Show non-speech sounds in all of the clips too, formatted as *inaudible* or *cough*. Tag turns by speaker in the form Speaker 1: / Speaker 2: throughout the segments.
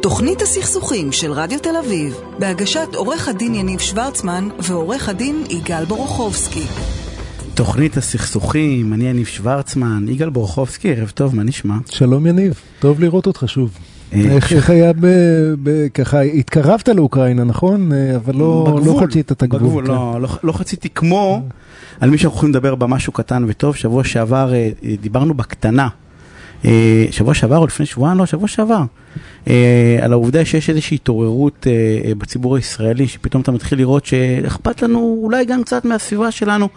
Speaker 1: תוכנית הסכסוכים של רדיו תל אביב, בהגשת עורך הדין יניב שוורצמן ועורך הדין יגאל בורוכובסקי.
Speaker 2: תוכנית הסכסוכים, אני יניב שוורצמן, יגאל בורוכובסקי, ערב טוב, מה נשמע?
Speaker 3: שלום יניב, טוב לראות אותך שוב.
Speaker 2: אה,
Speaker 3: איך היה ב... ב- ככה, התקרבת לאוקראינה, נכון? אה, אבל לא לא חצית את הגבול.
Speaker 2: בגבול,
Speaker 3: כן.
Speaker 2: לא, לא, לא חציתי כמו על מי שאנחנו יכולים לדבר במשהו קטן וטוב. שבוע שעבר אה, דיברנו בקטנה. אה, שבוע שעבר או לפני שבועיים? לא, שבוע שעבר. אה, על העובדה שיש איזושהי התעוררות אה, בציבור הישראלי, שפתאום אתה מתחיל לראות שאכפת לנו אולי גם קצת מהסביבה שלנו,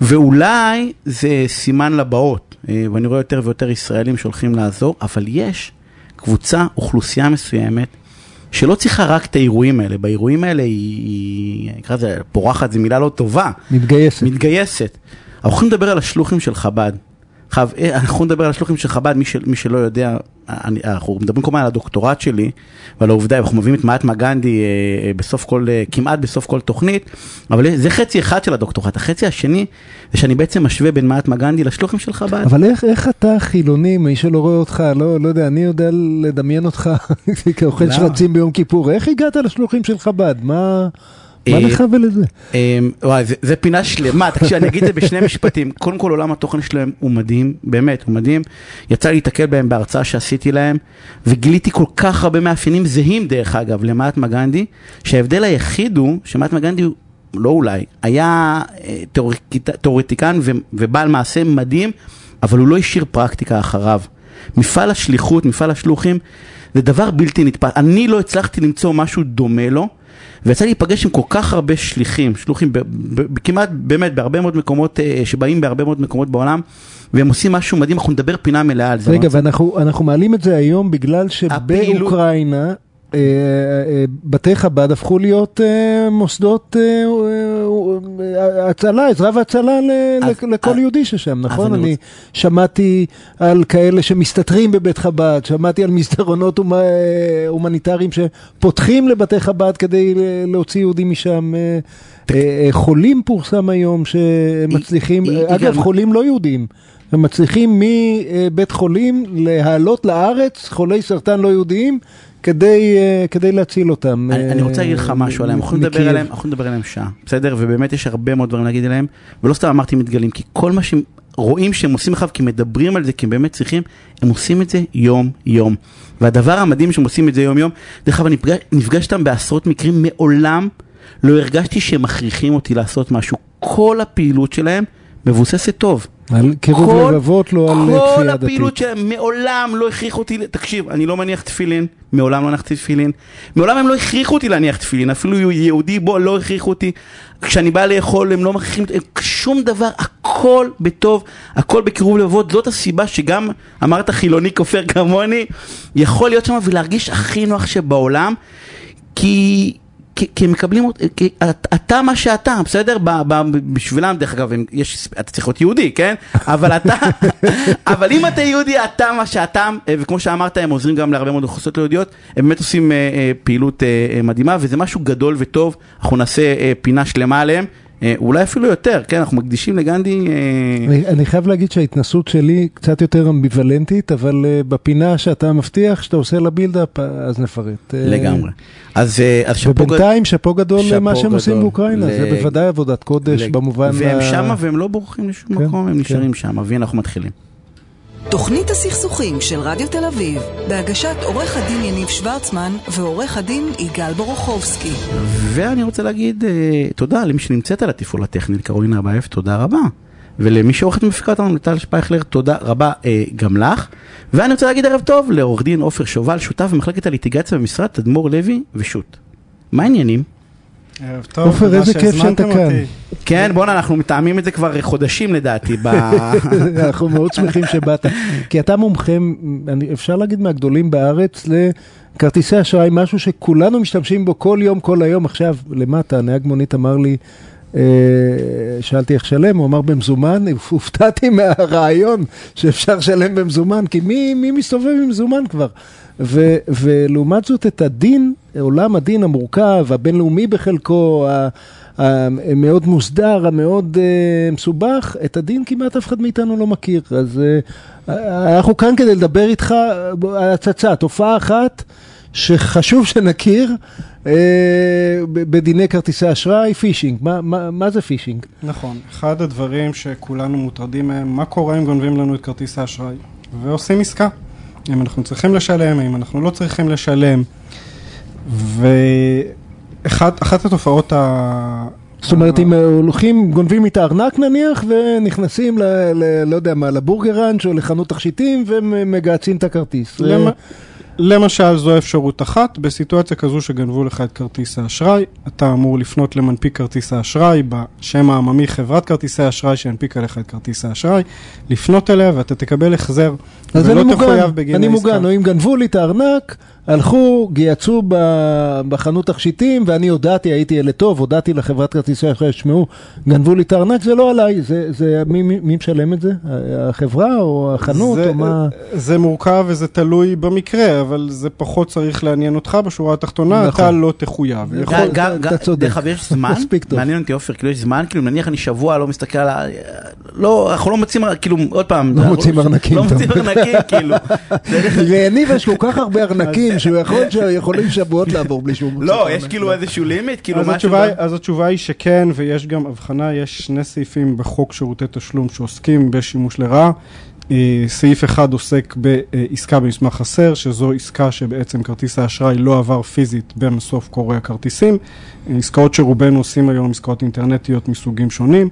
Speaker 2: ואולי זה סימן לבאות, ואני רואה יותר ויותר ישראלים שהולכים לעזור, אבל יש קבוצה, אוכלוסייה מסוימת, שלא צריכה רק את האירועים האלה, באירועים האלה היא, היא נקרא לזה, פורחת זו מילה לא טובה,
Speaker 3: מתגייסת.
Speaker 2: מתגייסת. אנחנו יכולים לדבר על השלוחים של חב"ד. חב, אה, אנחנו לדבר על השלוחים של חב"ד, מי, של, מי שלא יודע, אני, אנחנו מדברים כל הזמן על הדוקטורט שלי ועל העובדה, אנחנו מביאים את מהטמה גנדי אה, אה, בסוף כל, אה, כמעט בסוף כל תוכנית, אבל זה חצי אחד של הדוקטורט, החצי השני זה שאני בעצם משווה בין מהטמה גנדי לשלוחים של חב"ד.
Speaker 3: אבל איך, איך אתה חילוני, מי שלא רואה אותך, לא, לא יודע, אני יודע לדמיין אותך *laughs* כאוכל
Speaker 2: למה?
Speaker 3: שרצים ביום כיפור, איך הגעת לשלוחים של חב"ד? מה, מה
Speaker 2: אה,
Speaker 3: לך ולזה?
Speaker 2: אמ, וואי, זה, פינה שלמה, *laughs* תקשיב, אני אגיד את זה בשני משפטים. קודם כל, עולם התוכן שלהם הוא מדהים, באמת, הוא מדהים. יצא לי להתקל בהם בהרצאה שעשיתי להם, וגיליתי כל כך הרבה מאפיינים זהים, דרך אגב, למהטמה גנדי, שההבדל היחיד הוא שמהטמה גנדי, הוא- לא אולי, היה אה, תיאורטיקן- ובעל מעשה מדהים, אבל הוא לא השאיר פרקטיקה אחריו. מפעל השליחות, מפעל השלוחים, זה דבר בלתי נתפס. אני לא הצלחתי למצוא משהו דומה לו, ויצא לי להיפגש עם כל כך הרבה שליחים, שלוחים ב- ב- כמעט, באמת, בהרבה מאוד מקומות, אה, שבאים בהרבה מאוד מקומות בעולם, והם עושים משהו מדהים, אנחנו נדבר פינה מלאה על זה.
Speaker 3: רגע, ואנחנו אנחנו מעלים את זה היום בגלל שבאוקראינה בתי חב"ד הפכו להיות אה, מוסדות אה, אה, אה, הצלה, עזרה והצלה לכל יהודי ששם, נכון?
Speaker 2: אני
Speaker 3: שמעתי על כאלה שמסתתרים בבית חב"ד, שמעתי על מסדרונות הומ- אה, הומניטריים שפותחים לבתי חב"ד כדי להוציא יהודים משם. אה, אה, אה, חולים פורסם היום שמצליחים, אגב חולים לא יהודים, הם מצליחים מבית חולים להעלות לארץ חולי סרטן לא יהודיים כדי, אה, כדי להציל אותם.
Speaker 2: אני, אני רוצה
Speaker 3: אה,
Speaker 2: להגיד לך משהו עליהם, אנחנו נדבר. עליהם, אנחנו נדבר עליהם שעה, בסדר? ובאמת יש הרבה מאוד דברים להגיד עליהם, ולא סתם אמרתי מתגלים, כי כל מה שהם רואים שהם עושים עכשיו, כי מדברים על זה, כי הם באמת צריכים, הם עושים את זה יום-יום. והדבר המדהים שהם עושים את זה יום-יום, דרך אגב, אני נפגש, נפגש איתם בעשרות מקרים, מעולם לא הרגשתי שהם מכריחים אותי לעשות משהו. כל הפעילות שלהם מבוססת טוב.
Speaker 3: על קירוב
Speaker 2: כל-
Speaker 3: לבבות, לא על
Speaker 2: כל
Speaker 3: כפייה
Speaker 2: הפעילות
Speaker 3: דתית.
Speaker 2: שלהם מעולם לא הכריחו אותי, תקשיב, אני לא מניח תפילין, מעולם לא הנחתי תפילין, מעולם הם לא הכריחו אותי להניח תפילין, אפילו יהודי בו לא הכריחו אותי, כשאני בא לאכול הם לא מכריחים שום דבר, הכל בטוב, הכל בקירוב לבבות, זאת הסיבה שגם אמרת חילוני כופר כמוני, יכול להיות שם ולהרגיש הכי נוח שבעולם, כי... כי, כי הם מקבלים, כי אתה- אתה מה שאתה, בסדר? בשבילם, דרך אגב, יש, אתה צריך להיות יהודי, כן? אבל אתה, *laughs* אבל אם אתה יהודי, אתה מה שאתה, אה, וכמו שאמרת, הם עוזרים גם להרבה מאוד אוכלוסיות לא יהודיות, הם באמת עושים אה, אה, פעילות מדהימה, וזה משהו גדול וטוב, אנחנו נעשה פינה שלמה עליהם, אולי אפילו יותר, כן? אנחנו מקדישים לגנדי, אה,
Speaker 3: אני, אני חייב להגיד שההתנסות שלי קצת יותר אמביוולנטית, אבל uh, בפינה שאתה מבטיח, שאתה עושה לה בילדאפ, אז נפרט. אה,
Speaker 2: לגמרי. אז, אה, אז שאפו גדול.
Speaker 3: ובינתיים שאפו גדול למה שהם עושים. באוקראינה,
Speaker 2: ל-
Speaker 3: זה בוודאי עבודת קודש
Speaker 2: לג-
Speaker 3: במובן...
Speaker 2: והם
Speaker 3: ה-
Speaker 2: שמה והם לא בורחים לשום
Speaker 3: כן,
Speaker 2: מקום, הם
Speaker 3: כן.
Speaker 2: נשארים והנה אנחנו מתחילים.
Speaker 1: תוכנית הסכסוכים של רדיו תל אביב, בהגשת עורך הדין יניב שוורצמן ועורך הדין יגאל בורוכובסקי.
Speaker 2: ואני רוצה להגיד אה, תודה למי שנמצאת על התפעול הטכני, קרולינה אבייב, תודה רבה. ולמי שעורכת ומפיקה אותנו, לטל שפייכלר, תודה רבה אה, גם לך. ואני רוצה להגיד ערב טוב לעורך דין עופר שובל, שותף במחלקת הליטיגציה במשרד תדמור לוי ושות'. מה העניינים?
Speaker 4: ערב טוב,
Speaker 3: עופר, איזה כיף שאתה כאן.
Speaker 4: אותי.
Speaker 2: כן, בואנה, אנחנו מתאמים את זה כבר חודשים לדעתי. ב... *laughs*
Speaker 3: אנחנו מאוד שמחים שבאת, כי אתה מומחה, אני- אפשר להגיד מהגדולים בארץ, לכרטיסי אשראי, משהו שכולנו משתמשים בו כל יום, כל היום. עכשיו, למטה, נהג מונית אמר לי, שאלתי איך שלם, הוא אמר במזומן, *laughs* הופתעתי מהרעיון שאפשר לשלם במזומן, כי מי, מי מסתובב עם מזומן כבר? ו, ולעומת זאת את הדין, עולם הדין המורכב, הבינלאומי בחלקו, המאוד מוסדר, המאוד uh, מסובך, את הדין כמעט אף אחד מאיתנו לא מכיר. אז uh, אנחנו כאן כדי לדבר איתך, אה, הצצה, תופעה אחת שחשוב שנכיר אה, בדיני כרטיסי אשראי, פישינג. מה, מה, מה זה פישינג?
Speaker 4: נכון, אחד הדברים שכולנו מוטרדים מהם, מה קורה אם גונבים לנו את כרטיס האשראי? ועושים עסקה. אם אנחנו צריכים לשלם, אם אנחנו לא צריכים לשלם. ואחת התופעות ה...
Speaker 3: זאת אומרת, אם הולכים, גונבים את הארנק נניח, ונכנסים ל... ל לא יודע מה, לבורגראנץ' או לחנות תכשיטים, ומגהצים את הכרטיס.
Speaker 4: למ... למשל, זו אפשרות אחת, בסיטואציה כזו שגנבו לך את כרטיס האשראי, אתה אמור לפנות למנפיק כרטיס האשראי, בשם העממי חברת כרטיסי האשראי שהנפיקה לך את כרטיס האשראי, לפנות אליה ואתה תקבל החזר,
Speaker 3: אז
Speaker 4: ולא
Speaker 3: אני
Speaker 4: תחויב
Speaker 3: מוגן,
Speaker 4: בגין
Speaker 3: אני
Speaker 4: העסקה.
Speaker 3: מוגן, או אם גנבו לי את הארנק, הלכו, גייצו בחנות תכשיטים, ואני הודעתי, הייתי ילד טוב, הודעתי לחברת כרטיסי אשראי, תשמעו, גנבו לי את הארנק, זה לא עליי, זה, זה, מי, מי, מי משלם את זה? החברה או החנות
Speaker 4: זה,
Speaker 3: או מה?
Speaker 4: זה מורכב וזה תלוי במקרה, אבל זה פחות צריך לעניין אותך בשורה התחתונה,
Speaker 3: נכון.
Speaker 4: אתה לא תחויב. יכול...
Speaker 3: אתה- צודק.
Speaker 2: דרך אגב, יש זמן,
Speaker 3: מספיק טוב.
Speaker 2: מעניין אותי עופר, כאילו יש זמן, כאילו נניח אני שבוע לא מסתכל על ה... לא, אנחנו לא מוצאים, כאילו, עוד פעם.
Speaker 3: לא מוצאים ארנקים,
Speaker 2: לא מוצאים. ארנקים, כאילו. *laughs*
Speaker 3: ליניב יש כל כך הרבה ארנקים, שהוא יכול, שיכולים שבועות לעבור בלי שהוא מוצא
Speaker 2: לא. יש כאילו איזשהו לימיט, כאילו
Speaker 4: אז
Speaker 2: משהו.
Speaker 4: אז התשובה היא שכן, ויש גם הבחנה, יש שני סעיפים בחוק שירותי תשלום שעוסקים בשימוש לרעה. אה, סעיף אחד עוסק בעסקה במסמך חסר, שזו עסקה שבעצם כרטיס האשראי לא עבר פיזית במסוף קורא הכרטיסים. אה, עסקאות שרובנו עושים היום, עסקאות אינטרנטיות מסוגים שונים.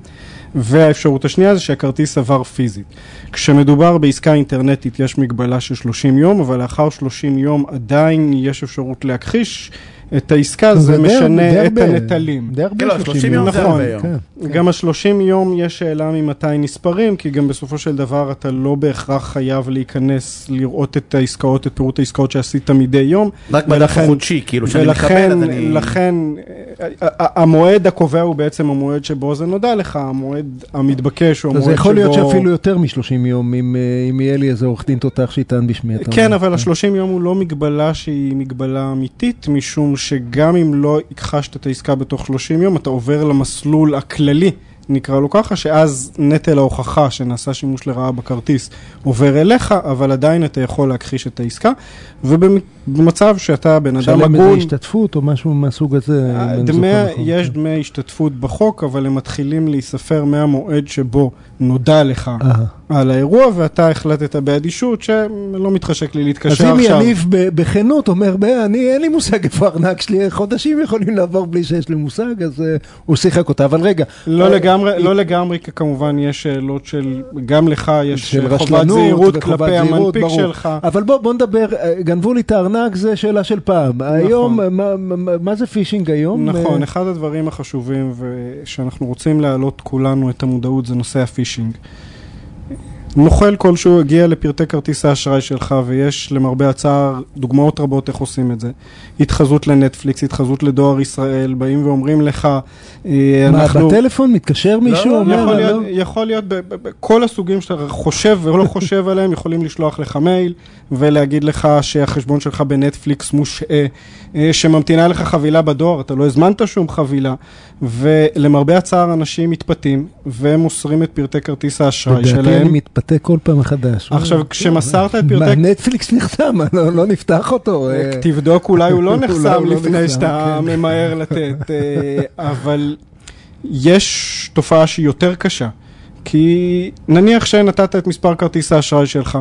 Speaker 4: והאפשרות השנייה זה שהכרטיס עבר פיזית. כשמדובר בעסקה אינטרנטית יש מגבלה של 30 יום, אבל לאחר 30 יום עדיין יש אפשרות להכחיש את העסקה, זה משנה את
Speaker 3: הרבה,
Speaker 4: הנטלים.
Speaker 3: די הרבה
Speaker 2: כן, לא, 30 יום
Speaker 4: זה הרבה
Speaker 2: יום.
Speaker 3: כן.
Speaker 4: גם ה-30 יום יש שאלה ממתי נספרים, כי גם בסופו של דבר אתה לא בהכרח חייב להיכנס, לראות את העסקאות, את פירוט העסקאות שעשית מדי יום.
Speaker 2: רק בדף
Speaker 4: ולכן-
Speaker 2: החודשי, כאילו, שאני מקבל,
Speaker 4: ולכן,
Speaker 2: אז אני...
Speaker 4: לכן, אה, ה- המועד הקובע הוא בעצם המועד שבו זה נודע לך, המועד המתבקש הוא המועד
Speaker 3: זה
Speaker 4: שבו...
Speaker 3: יכול להיות שאפילו יותר מ-30 יום, אם אה, אם יהיה לי איזה עורך דין תותח שיטען בשמי.
Speaker 4: כן,
Speaker 3: אומר.
Speaker 4: אבל ה-30 יום הוא לא מגבלה שהיא מגבלה אמיתית, משום שגם אם לא הכחשת את העסקה בתוך 30 יום, אתה עובר למסלול הכללי, נקרא לו ככה, שאז נטל ההוכחה שנעשה שימוש לרעה בכרטיס עובר אליך, אבל עדיין אתה יכול להכחיש את העסקה, ובמצב שאתה בן אדם הגון...
Speaker 3: השתתפות או משהו מהסוג הזה. אני
Speaker 4: דמי,
Speaker 3: נכון.
Speaker 4: יש דמי השתתפות בחוק, אבל הם מתחילים להיספר מהמועד שבו נודע לך
Speaker 3: אה.
Speaker 4: על האירוע, ואתה החלטת באדישות שלא מתחשק לי
Speaker 3: אז
Speaker 4: להתקשר
Speaker 3: אם
Speaker 4: עכשיו.
Speaker 3: יניב ב- בכנות אומר, "ב- אני אין לי מושג איפה הארנק שלי, חודשים יכולים לעבור בלי שיש לי מושג, אז אה, הוא שיחק אותה. אבל רגע,
Speaker 4: לא
Speaker 3: אה,
Speaker 4: לגמרי,
Speaker 3: אה,
Speaker 4: לא לגמרי, כי כמובן יש שאלות של, גם לך יש
Speaker 3: של
Speaker 4: חובת
Speaker 3: רשלנות
Speaker 4: זהירות כלפי המנפיק
Speaker 3: ברור.
Speaker 4: שלך.
Speaker 3: אבל בוא, בוא נדבר, גנבו לי את הארנק, זה שאלה של פעם. היום, אה, מה, מה, מה זה פישינג היום?
Speaker 4: נכון, אחד הדברים החשובים ושאנחנו רוצים להעלות כולנו את המודעות זה נושא הפישינג. נוכל כלשהו הגיע לפרטי כרטיס האשראי שלך ויש למרבה הצער דוגמאות רבות איך עושים את זה. התחזות לנטפליקס, התחזות לדואר ישראל, באים ואומרים לך, אה,
Speaker 3: מה,
Speaker 4: אנחנו...
Speaker 3: בטלפון מתקשר מישהו?
Speaker 2: לא,
Speaker 3: אומר,
Speaker 4: יכול
Speaker 3: "לא"?
Speaker 4: להיות, יכול להיות בכל הסוגים שאתה חושב ולא חושב *laughs* עליהם, יכולים לשלוח לך מייל ולהגיד לך שהחשבון שלך בנטפליקס מושעה, אה, שממתינה לך חבילה בדואר, אתה לא הזמנת שום חבילה, ולמרבה הצער אנשים מתפתים ומוסרים את פרטי כרטיס האשראי
Speaker 3: לדעתי אני
Speaker 4: שלהם.
Speaker 3: מתפתה כל פעם מחדש.
Speaker 4: עכשיו, כשמסרת את
Speaker 3: מה,
Speaker 4: פרטי...
Speaker 3: נטפליקס נחתם, לא לא נפתח אותו. אה,
Speaker 4: תבדוק, אולי הוא לא נחסם
Speaker 3: לא
Speaker 4: לפני
Speaker 3: נחסם,
Speaker 4: שאתה
Speaker 3: כן.
Speaker 4: ממהר לתת, אה, אבל יש תופעה שהיא יותר קשה. כי נניח שנתת את מספר כרטיס האשראי שלך.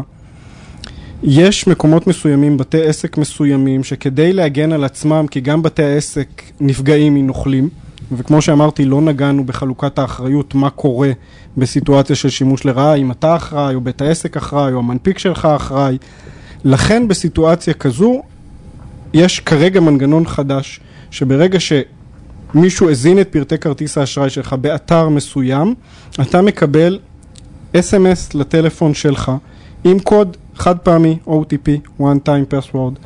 Speaker 4: יש מקומות מסוימים, בתי עסק מסוימים, שכדי להגן על עצמם, כי גם בתי העסק נפגעים מנוכלים, וכמו שאמרתי, לא נגענו בחלוקת האחריות, מה קורה בסיטואציה של שימוש לרעה, אם אתה אחראי, או בית העסק אחראי, או המנפיק שלך אחראי. לכן בסיטואציה כזו, יש כרגע מנגנון חדש, שברגע שמישהו הזין את פרטי כרטיס האשראי שלך באתר מסוים, אתה מקבל אס.אם.אס לטלפון שלך עם קוד חד פעמי, OTP, one time password,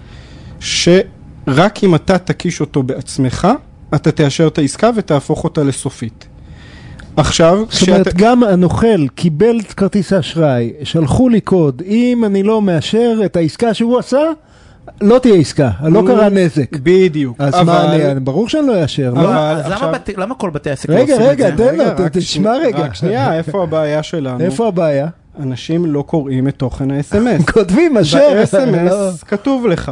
Speaker 4: שרק אם אתה תקיש אותו בעצמך, אתה תאשר את העסקה ותהפוך אותה לסופית. עכשיו,
Speaker 3: זאת אומרת, גם הנוכל קיבל את כרטיס האשראי, שלחו לי קוד, אם אני לא מאשר את העסקה שהוא עשה, לא תהיה עסקה, לא קרה נזק.
Speaker 4: בדיוק.
Speaker 3: אז
Speaker 4: אבל-
Speaker 3: מה, אני- ברור שאני לא אאשר,
Speaker 4: אבל-
Speaker 3: לא?
Speaker 2: אז למה
Speaker 4: עכשיו-
Speaker 2: בתי- למה כל בתי העסק לא
Speaker 3: רגע,
Speaker 2: עושים את
Speaker 3: רגע,
Speaker 2: זה?
Speaker 3: תן לו,
Speaker 4: רגע,
Speaker 3: ת-
Speaker 4: רק
Speaker 3: תשמע רגע.
Speaker 4: רק שנייה, איפה הבעיה שלנו?
Speaker 3: איפה הבעיה?
Speaker 4: אנשים לא קוראים את תוכן ה-SMS. *laughs*
Speaker 3: כותבים אשר. *laughs* לא.
Speaker 4: ב-SMS כתוב לך,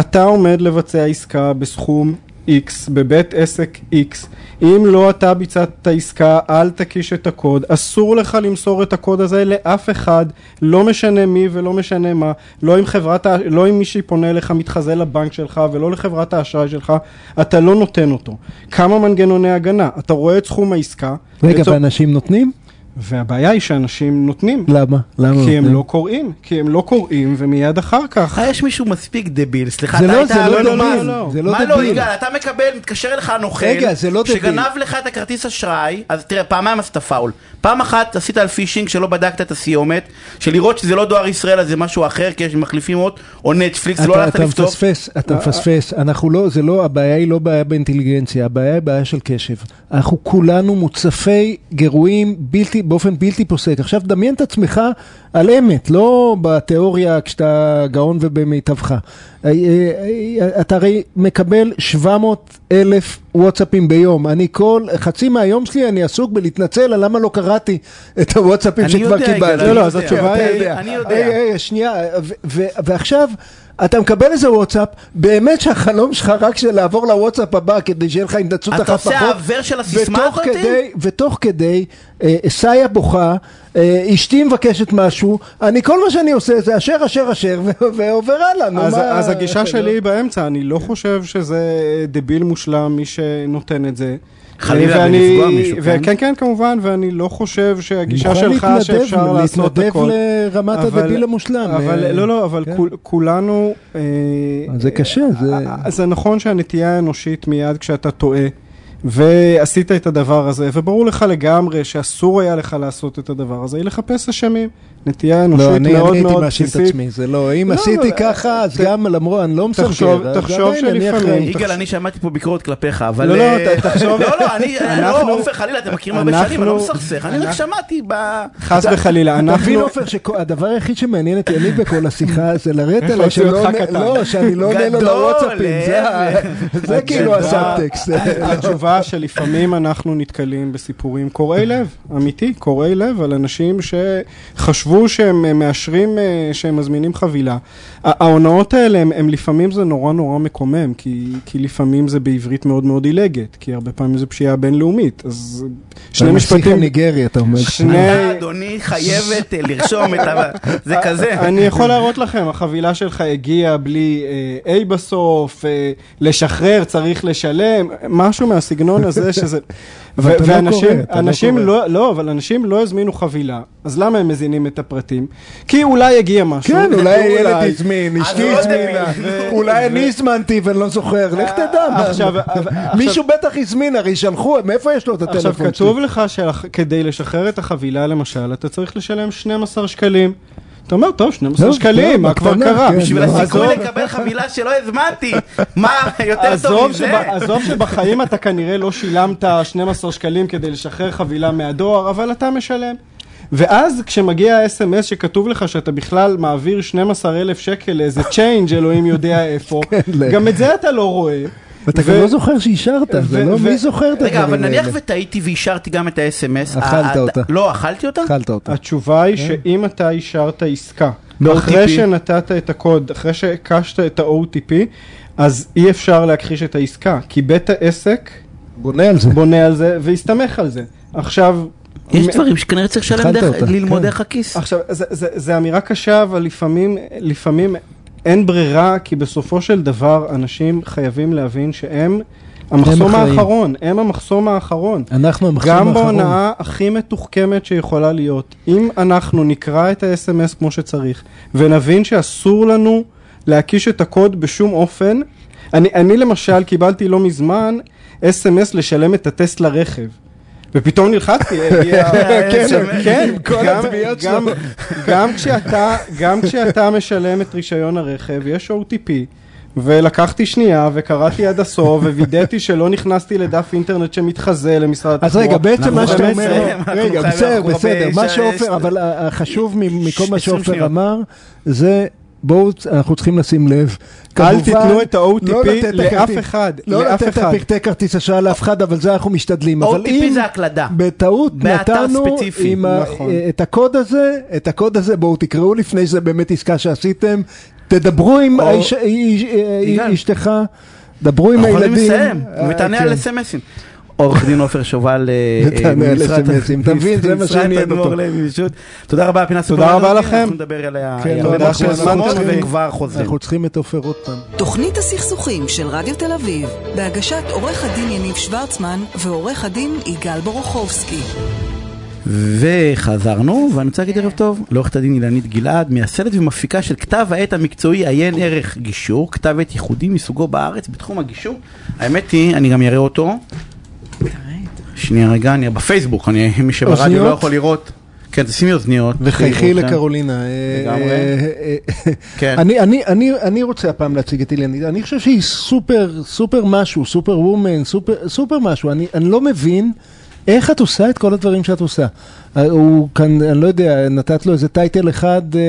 Speaker 4: אתה עומד לבצע עסקה בסכום X, בבית עסק X. אם לא אתה ביצעת את העסקה, אל תקיש את הקוד. אסור לך למסור את הקוד הזה לאף אחד, לא משנה מי ולא משנה מה. לא אם חברת, לא אם מישהי פונה אליך מתחזה לבנק שלך ולא לחברת האשראי שלך, אתה לא נותן אותו. כמה מנגנוני הגנה. אתה רואה את סכום העסקה.
Speaker 3: רגע,
Speaker 4: לצור-
Speaker 3: ואנשים נותנים?
Speaker 4: והבעיה היא שאנשים נותנים.
Speaker 3: למה? למה?
Speaker 4: כי הם? לא קוראים, כי הם לא קוראים ומיד אחר כך.
Speaker 2: אה, יש מישהו מספיק דביל, סליחה,
Speaker 3: זה
Speaker 2: אתה
Speaker 3: לא-
Speaker 2: היית
Speaker 3: זה לא
Speaker 2: מנומס.
Speaker 3: דביל, זה לא
Speaker 2: מה לא,
Speaker 3: דביל.
Speaker 2: יגאל, אתה מקבל, מתקשר אליך הנוכל,
Speaker 3: רגע, זה לא דביל.
Speaker 2: שגנב לך את הכרטיס אשראי, אז תראה, פעמיים עשית פאול. פעם אחת עשית על phishing שלא בדקת את הסיומת, של לראות שזה לא דואר ישראל, אז זה משהו אחר, כי יש מחליפים עוד, או נטפליקס, לא
Speaker 3: אתה,
Speaker 2: הלכת
Speaker 3: אתה
Speaker 2: לפתור.
Speaker 3: מפספס, אתה מפספס, אנחנו לא, זה לא, הבעיה היא לא בעיה באינטליגנציה, הבעיה היא בעיה של קשב. אנחנו כולנו מוצפי גירויים בלתי, באופן בלתי פוסק. עכשיו דמיין את עצמך על אמת, לא בתיאוריה כשאתה גאון ובמיטבך. אה, אה, אה, אתה הרי מקבל 700 אלף וואטסאפים ביום. אני כל, חצי מהיום שלי אני עסוק בלהתנצל על למה לא קראתי את הוואטסאפים
Speaker 2: אני
Speaker 3: שכבר
Speaker 2: יודע,
Speaker 3: קיבלתי.
Speaker 4: לא,
Speaker 2: אני
Speaker 4: לא, אז
Speaker 2: יודע.
Speaker 4: התשובה היא-.
Speaker 2: אני יודע.
Speaker 3: שנייה, ועכשיו... אתה מקבל איזה וואטסאפ, באמת שהחלום שלך רק של לעבור לוואטסאפ הבא כדי שיהיה לך התנצלות
Speaker 2: אתה
Speaker 3: אחת פחות.
Speaker 2: עושה העבר של הסיסמה?
Speaker 3: כדי, ותוך כדי, אה, סאיה בוכה, אה, אשתי מבקשת משהו, אני כל מה שאני עושה זה אשר אשר אשר ועובר הלאה, נו
Speaker 4: אז,
Speaker 3: מה...
Speaker 4: אז הגישה. שלי היא באמצע, אני לא חושב שזה דביל מושלם מי שנותן את זה.
Speaker 2: חלילה
Speaker 4: ואני-
Speaker 2: ולפגוע מישהו, כן?
Speaker 4: וכן, כן, כמובן, ואני לא חושב שהגישה
Speaker 3: מוכן
Speaker 4: שלך
Speaker 3: להתנדב,
Speaker 4: שאפשר לעשות
Speaker 3: להתנדב
Speaker 4: הכל.
Speaker 3: לרמת
Speaker 4: אבל-
Speaker 3: הדביל המושלם.
Speaker 4: אבל
Speaker 3: אה,
Speaker 4: לא, לא, אבל
Speaker 3: כן.
Speaker 4: כול- כולנו... אה,
Speaker 3: זה קשה, זה...
Speaker 4: אה, זה נכון שהנטייה האנושית מיד כשאתה טועה, ועשית את הדבר הזה, וברור לך לגמרי שאסור היה לך לעשות את הדבר הזה, היא לחפש אשמים. נטייה אנושית
Speaker 3: לא, אני
Speaker 4: מאוד
Speaker 3: אני הייתי
Speaker 4: מאוד
Speaker 3: מאשים את
Speaker 4: בסיסית.
Speaker 3: עצמי, זה לא, אם
Speaker 4: לא,
Speaker 3: עשיתי
Speaker 4: אבל-
Speaker 3: ככה, אז
Speaker 4: ת-
Speaker 3: גם למרות, אני לא מסנגר,
Speaker 4: תחשוב- תחשוב שלפעמים-
Speaker 3: אחראי.
Speaker 2: יגאל, אני שמעתי פה ביקורת כלפיך, אבל...
Speaker 4: לא, לא,
Speaker 2: אה,
Speaker 4: ת- תחשוב-
Speaker 2: לא, לא, אני...
Speaker 4: אנחנו-
Speaker 2: לא, עופר, חלילה, אתם מכירים הרבה שנים, אני לא מסכסך, אני רק שמעתי ב...
Speaker 4: חס וחלילה,
Speaker 3: אתה
Speaker 4: אנחנו...
Speaker 3: עופר שהדבר היחיד שמעניין את יניב בכל השיחה זה לרדת עליי. לא, שאני לא עונה לו
Speaker 2: גדול,
Speaker 3: לוואטסאפים, זה כאילו הסאבטקסט.
Speaker 4: התשובה שלפעמים אנחנו נתקלים בסיפורים קורעי לב, אמיתי, קורעי לב, על אנשים שחשבו שהם אה, מאשרים אה, שהם מזמינים חבילה. ה- ההונאות האלה, הם, הם לפעמים זה נורא נורא מקומם, כי, כי לפעמים זה בעברית מאוד מאוד עילגת, כי הרבה פעמים זה פשיעה בינלאומית, אז שני משפטים...
Speaker 3: ניגריה, אתה אומר.
Speaker 4: שני...
Speaker 2: אתה, אדוני, חייבת אה, לרשום את ה... זה כזה.
Speaker 4: אני יכול להראות לכם, החבילה שלך הגיעה בלי אה, A בסוף, אה, לשחרר, צריך לשלם, משהו מהסגנון הזה שזה...
Speaker 3: לא
Speaker 4: ואנשים,
Speaker 3: לא.
Speaker 4: לא, לא, אבל אנשים לא הזמינו חבילה, אז למה הם מזינים את הפרטים? כי אולי הגיע משהו.
Speaker 3: כן, אולי
Speaker 4: ואולי-
Speaker 3: ילד הזמין, אשתי
Speaker 2: לא
Speaker 3: הזמינה. אולי אני הזמנתי ואני לא זוכר, לך תדע. מה-
Speaker 4: עכשיו- עכשיו-
Speaker 3: מישהו בטח הזמין, הרי שלחו, מאיפה יש לו את הטלפון
Speaker 4: עכשיו
Speaker 3: שלי?
Speaker 4: כתוב לך שכדי לשחרר את החבילה למשל, אתה צריך לשלם 12 שקלים. אתה אומר, טוב, 12
Speaker 3: טוב,
Speaker 4: שקלים, מה כבר קרה?
Speaker 3: כן,
Speaker 2: בשביל
Speaker 3: לא,
Speaker 2: הסיכוי לקבל חבילה שלא הזמנתי. מה, יותר טוב מזה?
Speaker 4: עזוב שבחיים אתה כנראה לא שילמת 12 שקלים כדי לשחרר חבילה מהדואר, אבל אתה משלם. ואז כשמגיע ה-SMS שכתוב לך שאתה בכלל מעביר 12,000 שקל לאיזה צ'יינג' אלוהים יודע איפה, *laughs*
Speaker 3: ל-
Speaker 4: גם את זה אתה לא רואה.
Speaker 3: אתה
Speaker 4: ו-
Speaker 3: גם לא זוכר שאישרת, זה לא, מי זוכר את הדברים
Speaker 2: רגע,
Speaker 3: האלה?
Speaker 2: אבל נניח וטעיתי ואישרתי גם את ה-SMS.
Speaker 3: אכלת
Speaker 2: ה-
Speaker 3: אותה.
Speaker 2: לא, אכלתי אותה?
Speaker 3: אכלת אותה.
Speaker 4: התשובה היא שאם אתה אישרת עסקה,
Speaker 2: ב-OTP.
Speaker 4: אחרי שנתת את הקוד, אחרי שהקשת את ה-OTP, אז אי אפשר להכחיש את העסקה, כי בית העסק
Speaker 3: בונה על זה.
Speaker 4: בונה על זה והסתמך על זה. עכשיו...
Speaker 2: יש דברים שכנראה צריך לשלם דרך, ללמוד
Speaker 3: כן.
Speaker 2: דרך הכיס.
Speaker 4: עכשיו, זה, זה, זה אמירה קשה, אבל לפעמים, לפעמים אין ברירה, כי בסופו של דבר אנשים חייבים להבין שהם המחסום
Speaker 3: אחראים.
Speaker 4: האחרון, הם המחסום האחרון.
Speaker 3: אנחנו המחסום
Speaker 4: גם
Speaker 3: האחרון.
Speaker 4: בהונאה הכי מתוחכמת שיכולה להיות, אם אנחנו נקרא את ה-SMS כמו שצריך, ונבין שאסור לנו להקיש את הקוד בשום אופן, אני, אני למשל קיבלתי לא מזמן SMS לשלם את הטסט לרכב. ופתאום נלחצתי, הגיע-
Speaker 2: כן,
Speaker 4: כן,
Speaker 3: כל
Speaker 4: גם- כשאתה, משלם את רישיון הרכב, יש OTP, ולקחתי שנייה וקראתי עד הסוף, ווידאתי שלא נכנסתי לדף אינטרנט שמתחזה למשרד
Speaker 3: אז רגע, בעצם מה שאתה אומר, רגע, בסדר, בסדר, מה
Speaker 2: ש-
Speaker 3: שעופר, אבל ה- החשוב מ- מכל מה
Speaker 2: 20
Speaker 3: שעופר. אמר, זה בואו, אנחנו צריכים לשים לב.
Speaker 4: אל תיתנו את ה-OTP
Speaker 3: לא את
Speaker 4: לאף אחד,
Speaker 3: לא לתת את
Speaker 4: אחד.
Speaker 3: הפרטי כרטיס אשראי לאף אחד, אבל זה אנחנו משתדלים. אבל
Speaker 2: OTP
Speaker 3: אם
Speaker 2: זה הקלדה.
Speaker 3: בטעות נתנו
Speaker 4: נכון.
Speaker 3: את הקוד הזה, את הקוד הזה, בואו תקראו לפני שזה באמת עסקה שעשיתם, תדברו עם איש-
Speaker 2: יגאל.
Speaker 3: אשתך, דברו עם
Speaker 2: אנחנו יכולים
Speaker 3: הילדים.
Speaker 2: לסיים,
Speaker 3: אה,
Speaker 2: ותענה
Speaker 3: כן.
Speaker 2: על אסמסים. עורח דין עופר שובל, אה, אה.
Speaker 3: אתה מבין? זה מה שעניין אותו.
Speaker 2: תודה רבה, פינה
Speaker 4: תודה
Speaker 2: סופר
Speaker 4: רבה
Speaker 2: מדויקת,
Speaker 4: לכם.
Speaker 2: אנחנו נדבר עליה
Speaker 3: כן,
Speaker 2: הרבה
Speaker 3: תודה
Speaker 2: מאוד. וכבר חוזרים.
Speaker 3: אנחנו צריכים את עופר עוד פעם.
Speaker 1: תוכנית הסכסוכים של רדיו תל אביב, בהגשת עורך הדין יניב שוורצמן ועורך הדין יגאל בורוכובסקי.
Speaker 2: וחזרנו, ואני רוצה להגיד ערב טוב לעורכת הדין אילנית גלעד, מייסדת ומפיקה של כתב העת המקצועי עיין ערך גישור, כתב עת ייחודי מסוגו בארץ בתחום הגישור. האמת היא, אני גם אראה אותו. שנייה רגע, אני בפייסבוק, אני, מי שברדיו לא? יכול לראות. כן, תשימי אוזניות.
Speaker 3: וחייכי
Speaker 2: אתכם.
Speaker 3: לקרולינה. אה,
Speaker 2: לגמרי.
Speaker 3: אה, אה,
Speaker 2: כן.
Speaker 3: אני, אני, אני, אני רוצה הפעם להציג את אילנית, אני חושב שהיא סופר, סופר משהו, super woman, סופר, סופר משהו, אני, אני לא מבין איך את עושה את כל הדברים שאת עושה. הוא כאן, אני לא יודע, נתת לו איזה title אחד אה,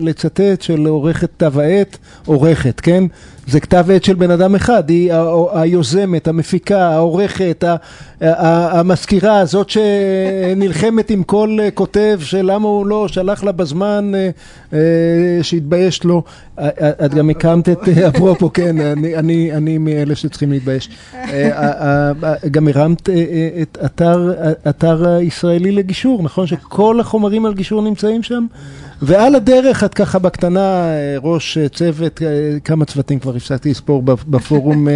Speaker 3: לצטט של עורכת כתב העת, עורכת, כן? זה כתב עת של בן אדם אחד, היא היוזמת, המפיקה, העורכת, המזכירה, הזאת שנלחמת עם כל אה, כותב שלמה הוא לא שלח לה בזמן אה, אה, שהתבייש לו. את גם הקמת את, אפרופו, כן, אני- מאלה שצריכים להתבייש. גם הרמת את אתר- הישראלי לגישור, נכון שכל החומרים על גישור נמצאים שם? ועל הדרך את ככה בקטנה, אה, ראש אה, צוות, אה, כמה צוותים כבר הפסקתי לספור בפ- בפורום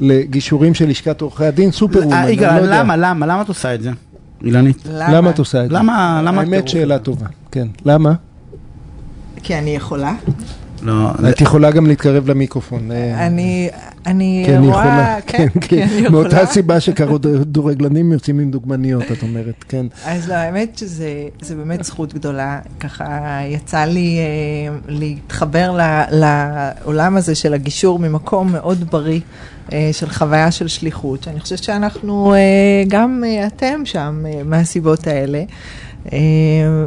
Speaker 3: לגישורים של לשכת עורכי הדין, סופר וומן,
Speaker 2: אה,
Speaker 3: אני לא יודע.
Speaker 2: למה, למה, למה את עושה את זה? אילנית.
Speaker 3: למה את עושה את זה?
Speaker 2: למה- למה
Speaker 3: האמת? שאלה טובה, כן. למה?
Speaker 5: כי אני יכולה.
Speaker 2: לא,
Speaker 3: את יכולה גם להתקרב למיקרופון.
Speaker 5: אני, אני
Speaker 3: כן,
Speaker 5: רואה,
Speaker 3: יכולה,
Speaker 5: כן,
Speaker 3: כן,
Speaker 5: כן, אני
Speaker 3: כן, מאותה. סיבה שכדורגלנים יוצאים עם דוגמניות, את אומרת, כן.
Speaker 5: אז לא, האמת שזה זה באמת זכות גדולה. ככה יצא לי אה, להתחבר ל, לעולם הזה של הגישור ממקום מאוד בריא. אה, של חוויה של שליחות, שאני חושבת שאנחנו, אה, גם אה, אתם שם מהסיבות האלה. אה,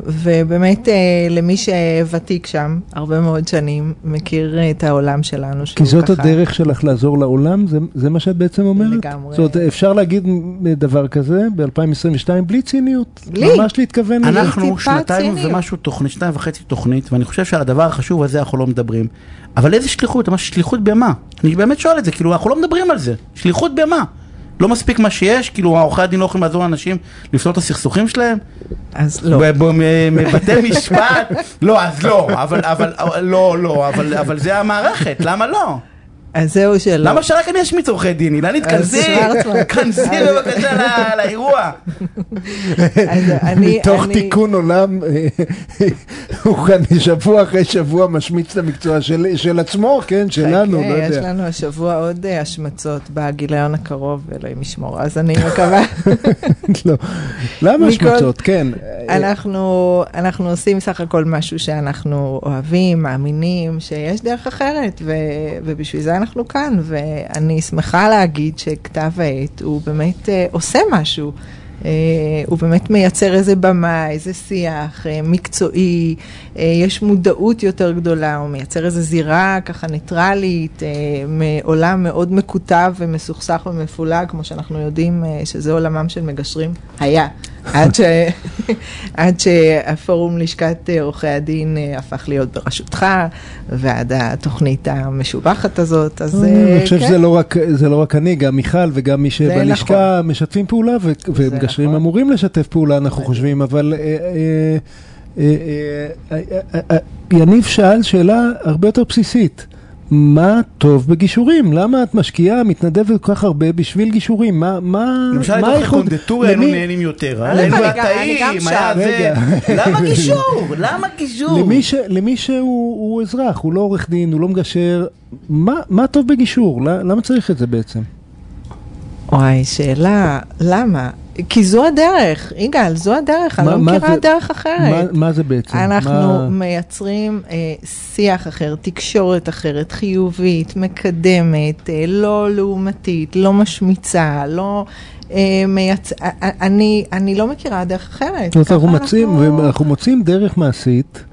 Speaker 5: ובאמת, אה, למי שוותיק שם הרבה מאוד שנים, מכיר את העולם שלנו.
Speaker 3: כי זאת
Speaker 5: ככה-
Speaker 3: הדרך שלך לעזור לעולם, זה- זה מה שאת בעצם אומרת?
Speaker 5: לגמרי.
Speaker 3: זאת אומרת, אפשר להגיד דבר כזה ב-2022 בלי ציניות?
Speaker 5: בלי.
Speaker 3: ממש להתכוון לזה?
Speaker 2: אנחנו שנתיים
Speaker 5: ציניות.
Speaker 2: ומשהו תוכנית, שנתיים וחצי תוכנית, ואני חושב שעל הדבר החשוב הזה אנחנו לא מדברים. אבל איזה שליחות? ממש שליחות במה? אני באמת שואל את זה, כאילו אנחנו לא מדברים על זה. שליחות במה? לא מספיק מה שיש? כאילו עורכי הדין לא יכולים לעזור לאנשים לפתור את הסכסוכים שלהם?
Speaker 5: אז לא.
Speaker 2: מבתי *laughs* משפט? לא, אז לא, אבל, לא, לא, אבל זה המערכת, למה לא?
Speaker 5: אז זהו שלא.
Speaker 2: למה שרק אני אשמיץ עורכי דין? אילנית,
Speaker 5: אז
Speaker 2: כנסי, בבקשה לאירוע.
Speaker 3: מתוך תיקון עולם, אה, הוא כאן שבוע אחרי שבוע משמיץ את המקצוע של, של עצמו, כן, שלנו, לא
Speaker 5: יש
Speaker 3: יודע.
Speaker 5: לנו השבוע עוד אה, השמצות בגיליון הקרוב, אלוהים ישמור. אז אני מקווה, *laughs*
Speaker 3: לא. למה השמצות? כן.
Speaker 5: אנחנו, אנחנו עושים סך הכל משהו שאנחנו אוהבים, מאמינים, שיש דרך אחרת, ובשביל זה אנחנו כאן. ואני שמחה להגיד שכתב העת הוא באמת אה, עושה משהו. Uh, הוא באמת מייצר איזה במה, איזה שיח uh, מקצועי, uh, יש מודעות יותר גדולה, הוא מייצר איזה זירה ככה ניטרלית, uh, מעולם מאוד מקוטב ומסוכסך ומפולג, כמו שאנחנו יודעים uh, שזה עולמם של מגשרים, היה. עד, ש... *laughs* עד שהפורום לשכת עורכי הדין אה, הפך להיות בראשותך, ועד התוכנית המשובחת הזאת, אז
Speaker 3: אני
Speaker 5: אה,
Speaker 3: חושב
Speaker 5: כן.
Speaker 3: שזה לא רק, זה לא רק אני, גם מיכל וגם מי שבלשכה משתפים פעולה, ו- ומגשרים
Speaker 5: נכון.
Speaker 3: אמורים לשתף פעולה, אנחנו חושבים, אבל אה, יניב שאל שאלה הרבה יותר בסיסית. מה טוב בגישורים? למה את משקיעה, מתנדבת כל כך הרבה בשביל גישורים? מה, מה,
Speaker 2: למשל
Speaker 3: מה
Speaker 2: לתוך
Speaker 3: האיחוד?
Speaker 2: הקונדטוריה היינו נהנים יותר, אה?
Speaker 5: אני
Speaker 2: היינו
Speaker 5: גם
Speaker 2: הטעים,
Speaker 5: שם.
Speaker 2: היה זה. למה גישור? למה גישור?
Speaker 3: למי, ש, למי שהוא הוא אזרח, הוא לא עורך דין, הוא לא מגשר, מה, מה טוב בגישור? למה צריך את זה בעצם?
Speaker 5: וואי, שאלה, למה? כי זו הדרך, יגאל, זו הדרך, אני לא מכירה
Speaker 3: זה-
Speaker 5: דרך אחרת.
Speaker 3: מה, מה זה בעצם?
Speaker 5: אנחנו
Speaker 3: מה...
Speaker 5: מייצרים אה, שיח אחר, תקשורת אחרת, חיובית, מקדמת, אה, לא לעומתית, לא משמיצה, לא אה, מייצ... אה, אה, אני, אני לא מכירה דרך אחרת.
Speaker 3: זאת אומרת, אנחנו אנחנו מוצאים דרך מעשית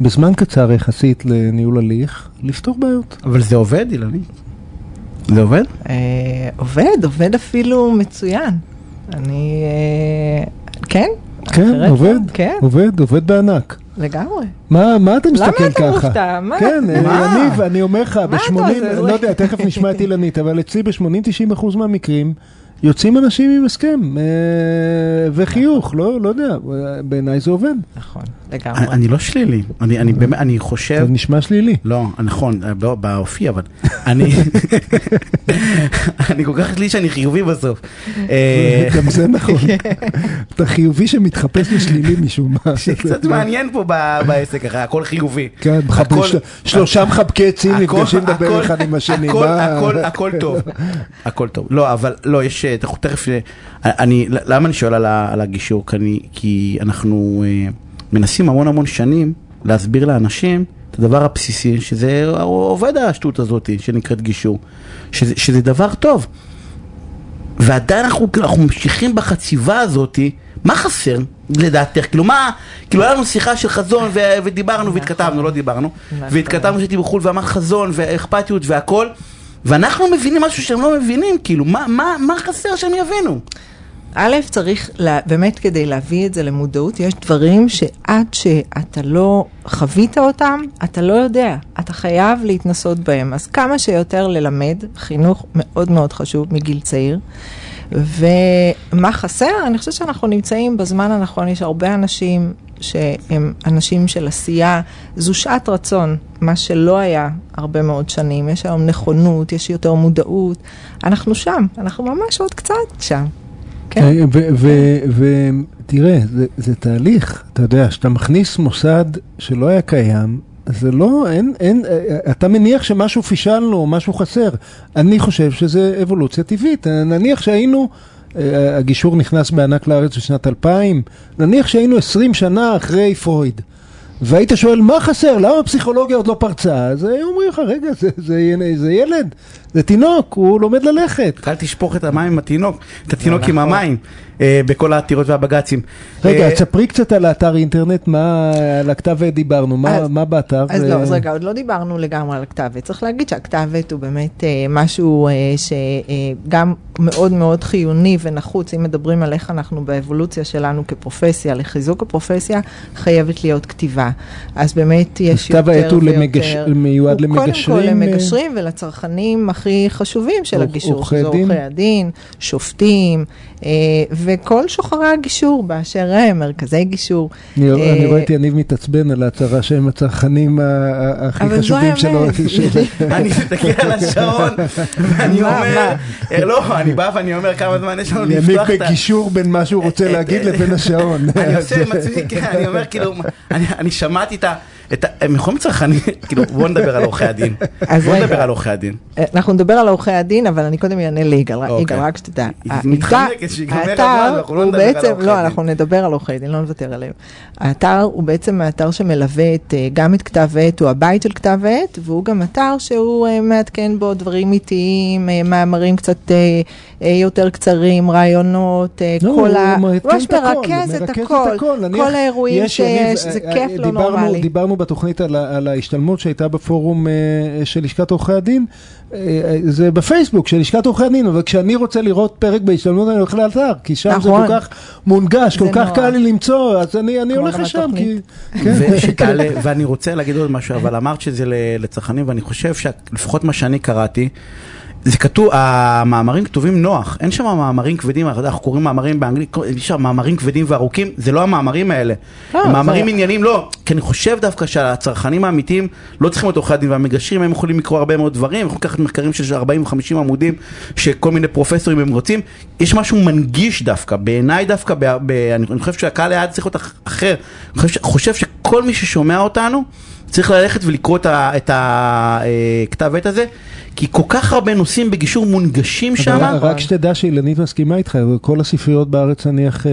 Speaker 3: בזמן קצר יחסית לניהול הליך, לפתור בעיות.
Speaker 2: אבל זה עובד, אילני? זה עובד?
Speaker 5: עובד, עובד אפילו מצוין. אני, אה, כן?
Speaker 3: כן, עובד,
Speaker 5: לא, כן,
Speaker 3: עובד, עובד בענק.
Speaker 5: לגמרי.
Speaker 3: מה, מה אתה מסתכל
Speaker 5: למה
Speaker 3: ככה?
Speaker 5: אתה מופתע? מה?
Speaker 3: כן,
Speaker 2: מה?
Speaker 3: יניב, אני אומר לך,
Speaker 5: אתה
Speaker 3: ב-80,
Speaker 5: עושה?
Speaker 3: לא יודע, תכף נשמע את *laughs* אילנית, אבל אצלי ב-80-90 אחוז מהמקרים, יוצאים אנשים עם הסכם אה, וחיוך, לא, לא יודע, בעיניי זה עובד.
Speaker 5: נכון,
Speaker 2: אני
Speaker 5: לגמרי.
Speaker 2: אני לא שלילי, אני אני באמת, אני חושב...
Speaker 3: זה נשמע שלילי.
Speaker 2: לא, נכון, לא, באופי, אבל אני אני כל כך שלילי שאני חיובי בסוף. אה,
Speaker 3: גם זה נכון. אתה חיובי שמתחפש לשלילי משום מה.
Speaker 2: קצת מעניין פה בעסק, הכל חיובי.
Speaker 3: כן, שלושה מחבקי עצים נפגשים לדבר אחד עם השני.
Speaker 2: הכל טוב, הכל טוב. לא, אבל לא, יש, אה, תכף, אה, אני, למה אני שואל על, ה- על הגישור? כי, אני, כי אנחנו אה, מנסים המון המון שנים להסביר לאנשים את הדבר הבסיסי, שזה עובד השטות הזאת שנקראת גישור, שזה, שזה דבר טוב. ועדיין אנחנו, אנחנו ממשיכים בחציבה הזאת, מה חסר לדעתך? כאילו מה, כאילו היה לנו שיחה של חזון ו- ודיברנו והתכתבנו, לא דיברנו,
Speaker 5: נכון.
Speaker 2: והתכתבנו שהייתי בחו"ל ואמר חזון ואכפתיות והכל, ואנחנו מבינים משהו שהם לא מבינים, כאילו מה, מה, מה חסר שהם יבינו?
Speaker 5: א', צריך, לה, באמת כדי להביא את זה למודעות, יש דברים שעד שאתה לא חווית אותם, אתה לא יודע. אתה חייב להתנסות בהם. אז כמה שיותר ללמד, חינוך מאוד מאוד חשוב מגיל צעיר. ומה חסר? אני חושבת שאנחנו נמצאים בזמן הנכון, יש הרבה אנשים שהם אנשים של עשייה, זו שעת רצון, מה שלא היה הרבה מאוד שנים. יש היום נכונות, יש יותר מודעות. אנחנו שם, אנחנו ממש עוד קצת שם. כן.
Speaker 3: אה, ותראה, זה, זה תהליך, אתה יודע, שאתה מכניס מוסד שלא היה קיים, זה לא, אין, אין, אה, אתה מניח שמשהו פישל לו, משהו חסר. אני חושב שזה אבולוציה טבעית. אה, נניח שהיינו, אה, הגישור נכנס בענק לארץ בשנת 2000, נניח שהיינו 20 שנה אחרי פרויד. והיית שואל, מה חסר? למה הפסיכולוגיה עוד לא פרצה? אז היו אומרים לך, רגע, זה, זה, זה ילד, זה תינוק, הוא לומד ללכת.
Speaker 2: אל תשפוך את המים עם התינוק, את התינוק עם
Speaker 5: נכון.
Speaker 2: המים, אה, בכל העתירות והבג"צים.
Speaker 3: רגע,
Speaker 2: אה,
Speaker 3: תספרי קצת על האתר אינטרנט, מה, על הכתב עת דיברנו, מה,
Speaker 5: אז-
Speaker 3: מה באתר?
Speaker 5: אז
Speaker 3: ו-
Speaker 5: לא, אז רגע, עוד לא דיברנו לגמרי על הכתב עת. צריך להגיד שהכתב עת הוא באמת אה, משהו אה, שגם מאוד מאוד חיוני ונחוץ, אם מדברים על איך אנחנו באבולוציה שלנו כפרופסיה, לחיזוק הפרופסיה, חייבת להיות כתיבה. אז באמת יש יותר
Speaker 3: כתב
Speaker 5: ויותר...
Speaker 3: העת הוא למגש- מיועד
Speaker 5: הוא
Speaker 3: למגשרים,
Speaker 5: קודם כל
Speaker 3: אה?
Speaker 5: למגשרים ולצרכנים הכי חשובים של הגישור, שזה? עורכי הדין, שופטים, אה, וכל שוחרי הגישור באשר הם, מרכזי גישור.
Speaker 3: אני,
Speaker 5: אה,
Speaker 3: אני רואה את יניב מתעצבן על ההצהרה שהם הצרכנים ה- הכי חשובים שלו. *laughs*
Speaker 2: אני מסתכל על השעון, ואני אומר? אה, לא, אני בא ואני אומר כמה זמן יש לנו לפתוח את ה...
Speaker 3: בגישור בין מה שהוא רוצה להגיד לבין השעון.
Speaker 2: אני עושה עם עצמי, כן, אני אומר כאילו, אני שמעתי את ה... את ה- הם יכולים צרכנים, כאילו, בואו נדבר על עורכי הדין. *laughs* בואו. נדבר על עורכי הדין.
Speaker 5: אה, אנחנו נדבר על עורכי הדין, אבל אני קודם אענה ליגאל,
Speaker 2: אוקיי.
Speaker 5: יגאל, רק שתדע.
Speaker 2: מתחמקת, שיגמר הזמן, אנחנו לא
Speaker 5: הוא
Speaker 2: נדבר על
Speaker 5: בעצם-
Speaker 2: עורכי
Speaker 5: לא,
Speaker 2: הדין.
Speaker 5: אנחנו נדבר על עורכי דין, לא נוותר עליהם. האתר הוא בעצם האתר שמלווה את, אה, גם את כתב עת, הוא הבית של כתב עת, והוא גם אתר שהוא אה, מעדכן בו דברים איטיים, מאמרים קצת יותר קצרים, רעיונות,
Speaker 3: לא,
Speaker 5: כל ה...
Speaker 3: הוא מעדכן
Speaker 5: ממש
Speaker 3: את הכל,
Speaker 5: מרכז את הכל, כל האירועים
Speaker 3: יש, יניב,
Speaker 5: שיש, זה
Speaker 3: אה,
Speaker 5: כיף לא
Speaker 3: דיברנו-
Speaker 5: נורמלי.
Speaker 3: בתוכנית על על ההשתלמות שהייתה בפורום אה, של לשכת עורכי הדין, אה, אה, זה בפייסבוק של לשכת עורכי הדין, אבל כשאני רוצה לראות פרק בהשתלמות אני הולך לאתר, כי שם זה
Speaker 5: נכון.
Speaker 3: כל כך מונגש, כל
Speaker 5: זה
Speaker 3: כך. קל לי למצוא, אז אני אני הולך לשם, כי... כן.
Speaker 2: ושתעלה, *laughs* ואני רוצה להגיד עוד משהו, אבל אמרת שזה ל- לצרכנים, ואני חושב שלפחות מה שאני קראתי, זה כתוב, המאמרים כתובים נוח, אין שם מאמרים כבדים, אנחנו קוראים מאמרים באנגלית, יש שם מאמרים כבדים וארוכים, זה לא המאמרים האלה.
Speaker 5: לא,
Speaker 2: מאמרים
Speaker 5: זה-
Speaker 2: ענייניים, לא, כי אני חושב דווקא שהצרכנים האמיתיים לא צריכים להיות עורכי הדין והמגשרים, הם יכולים לקרוא הרבה מאוד דברים, הם יכולים לקחת מחקרים של 40 ו-50 עמודים, שכל מיני פרופסורים הם רוצים, יש משהו מנגיש דווקא, בעיניי דווקא, ב, ב, אני, אני חושב שהקהל היעד צריך להיות אח- אחר, אני חושב, חושב שכל מי ששומע אותנו, צריך ללכת ולקרוא את הכתב עת הזה, כי כל כך הרבה נושאים בגישור מונגשים שם.
Speaker 3: רק שתדע שאילנית מסכימה איתך, כל הספריות בארץ נניח, אה,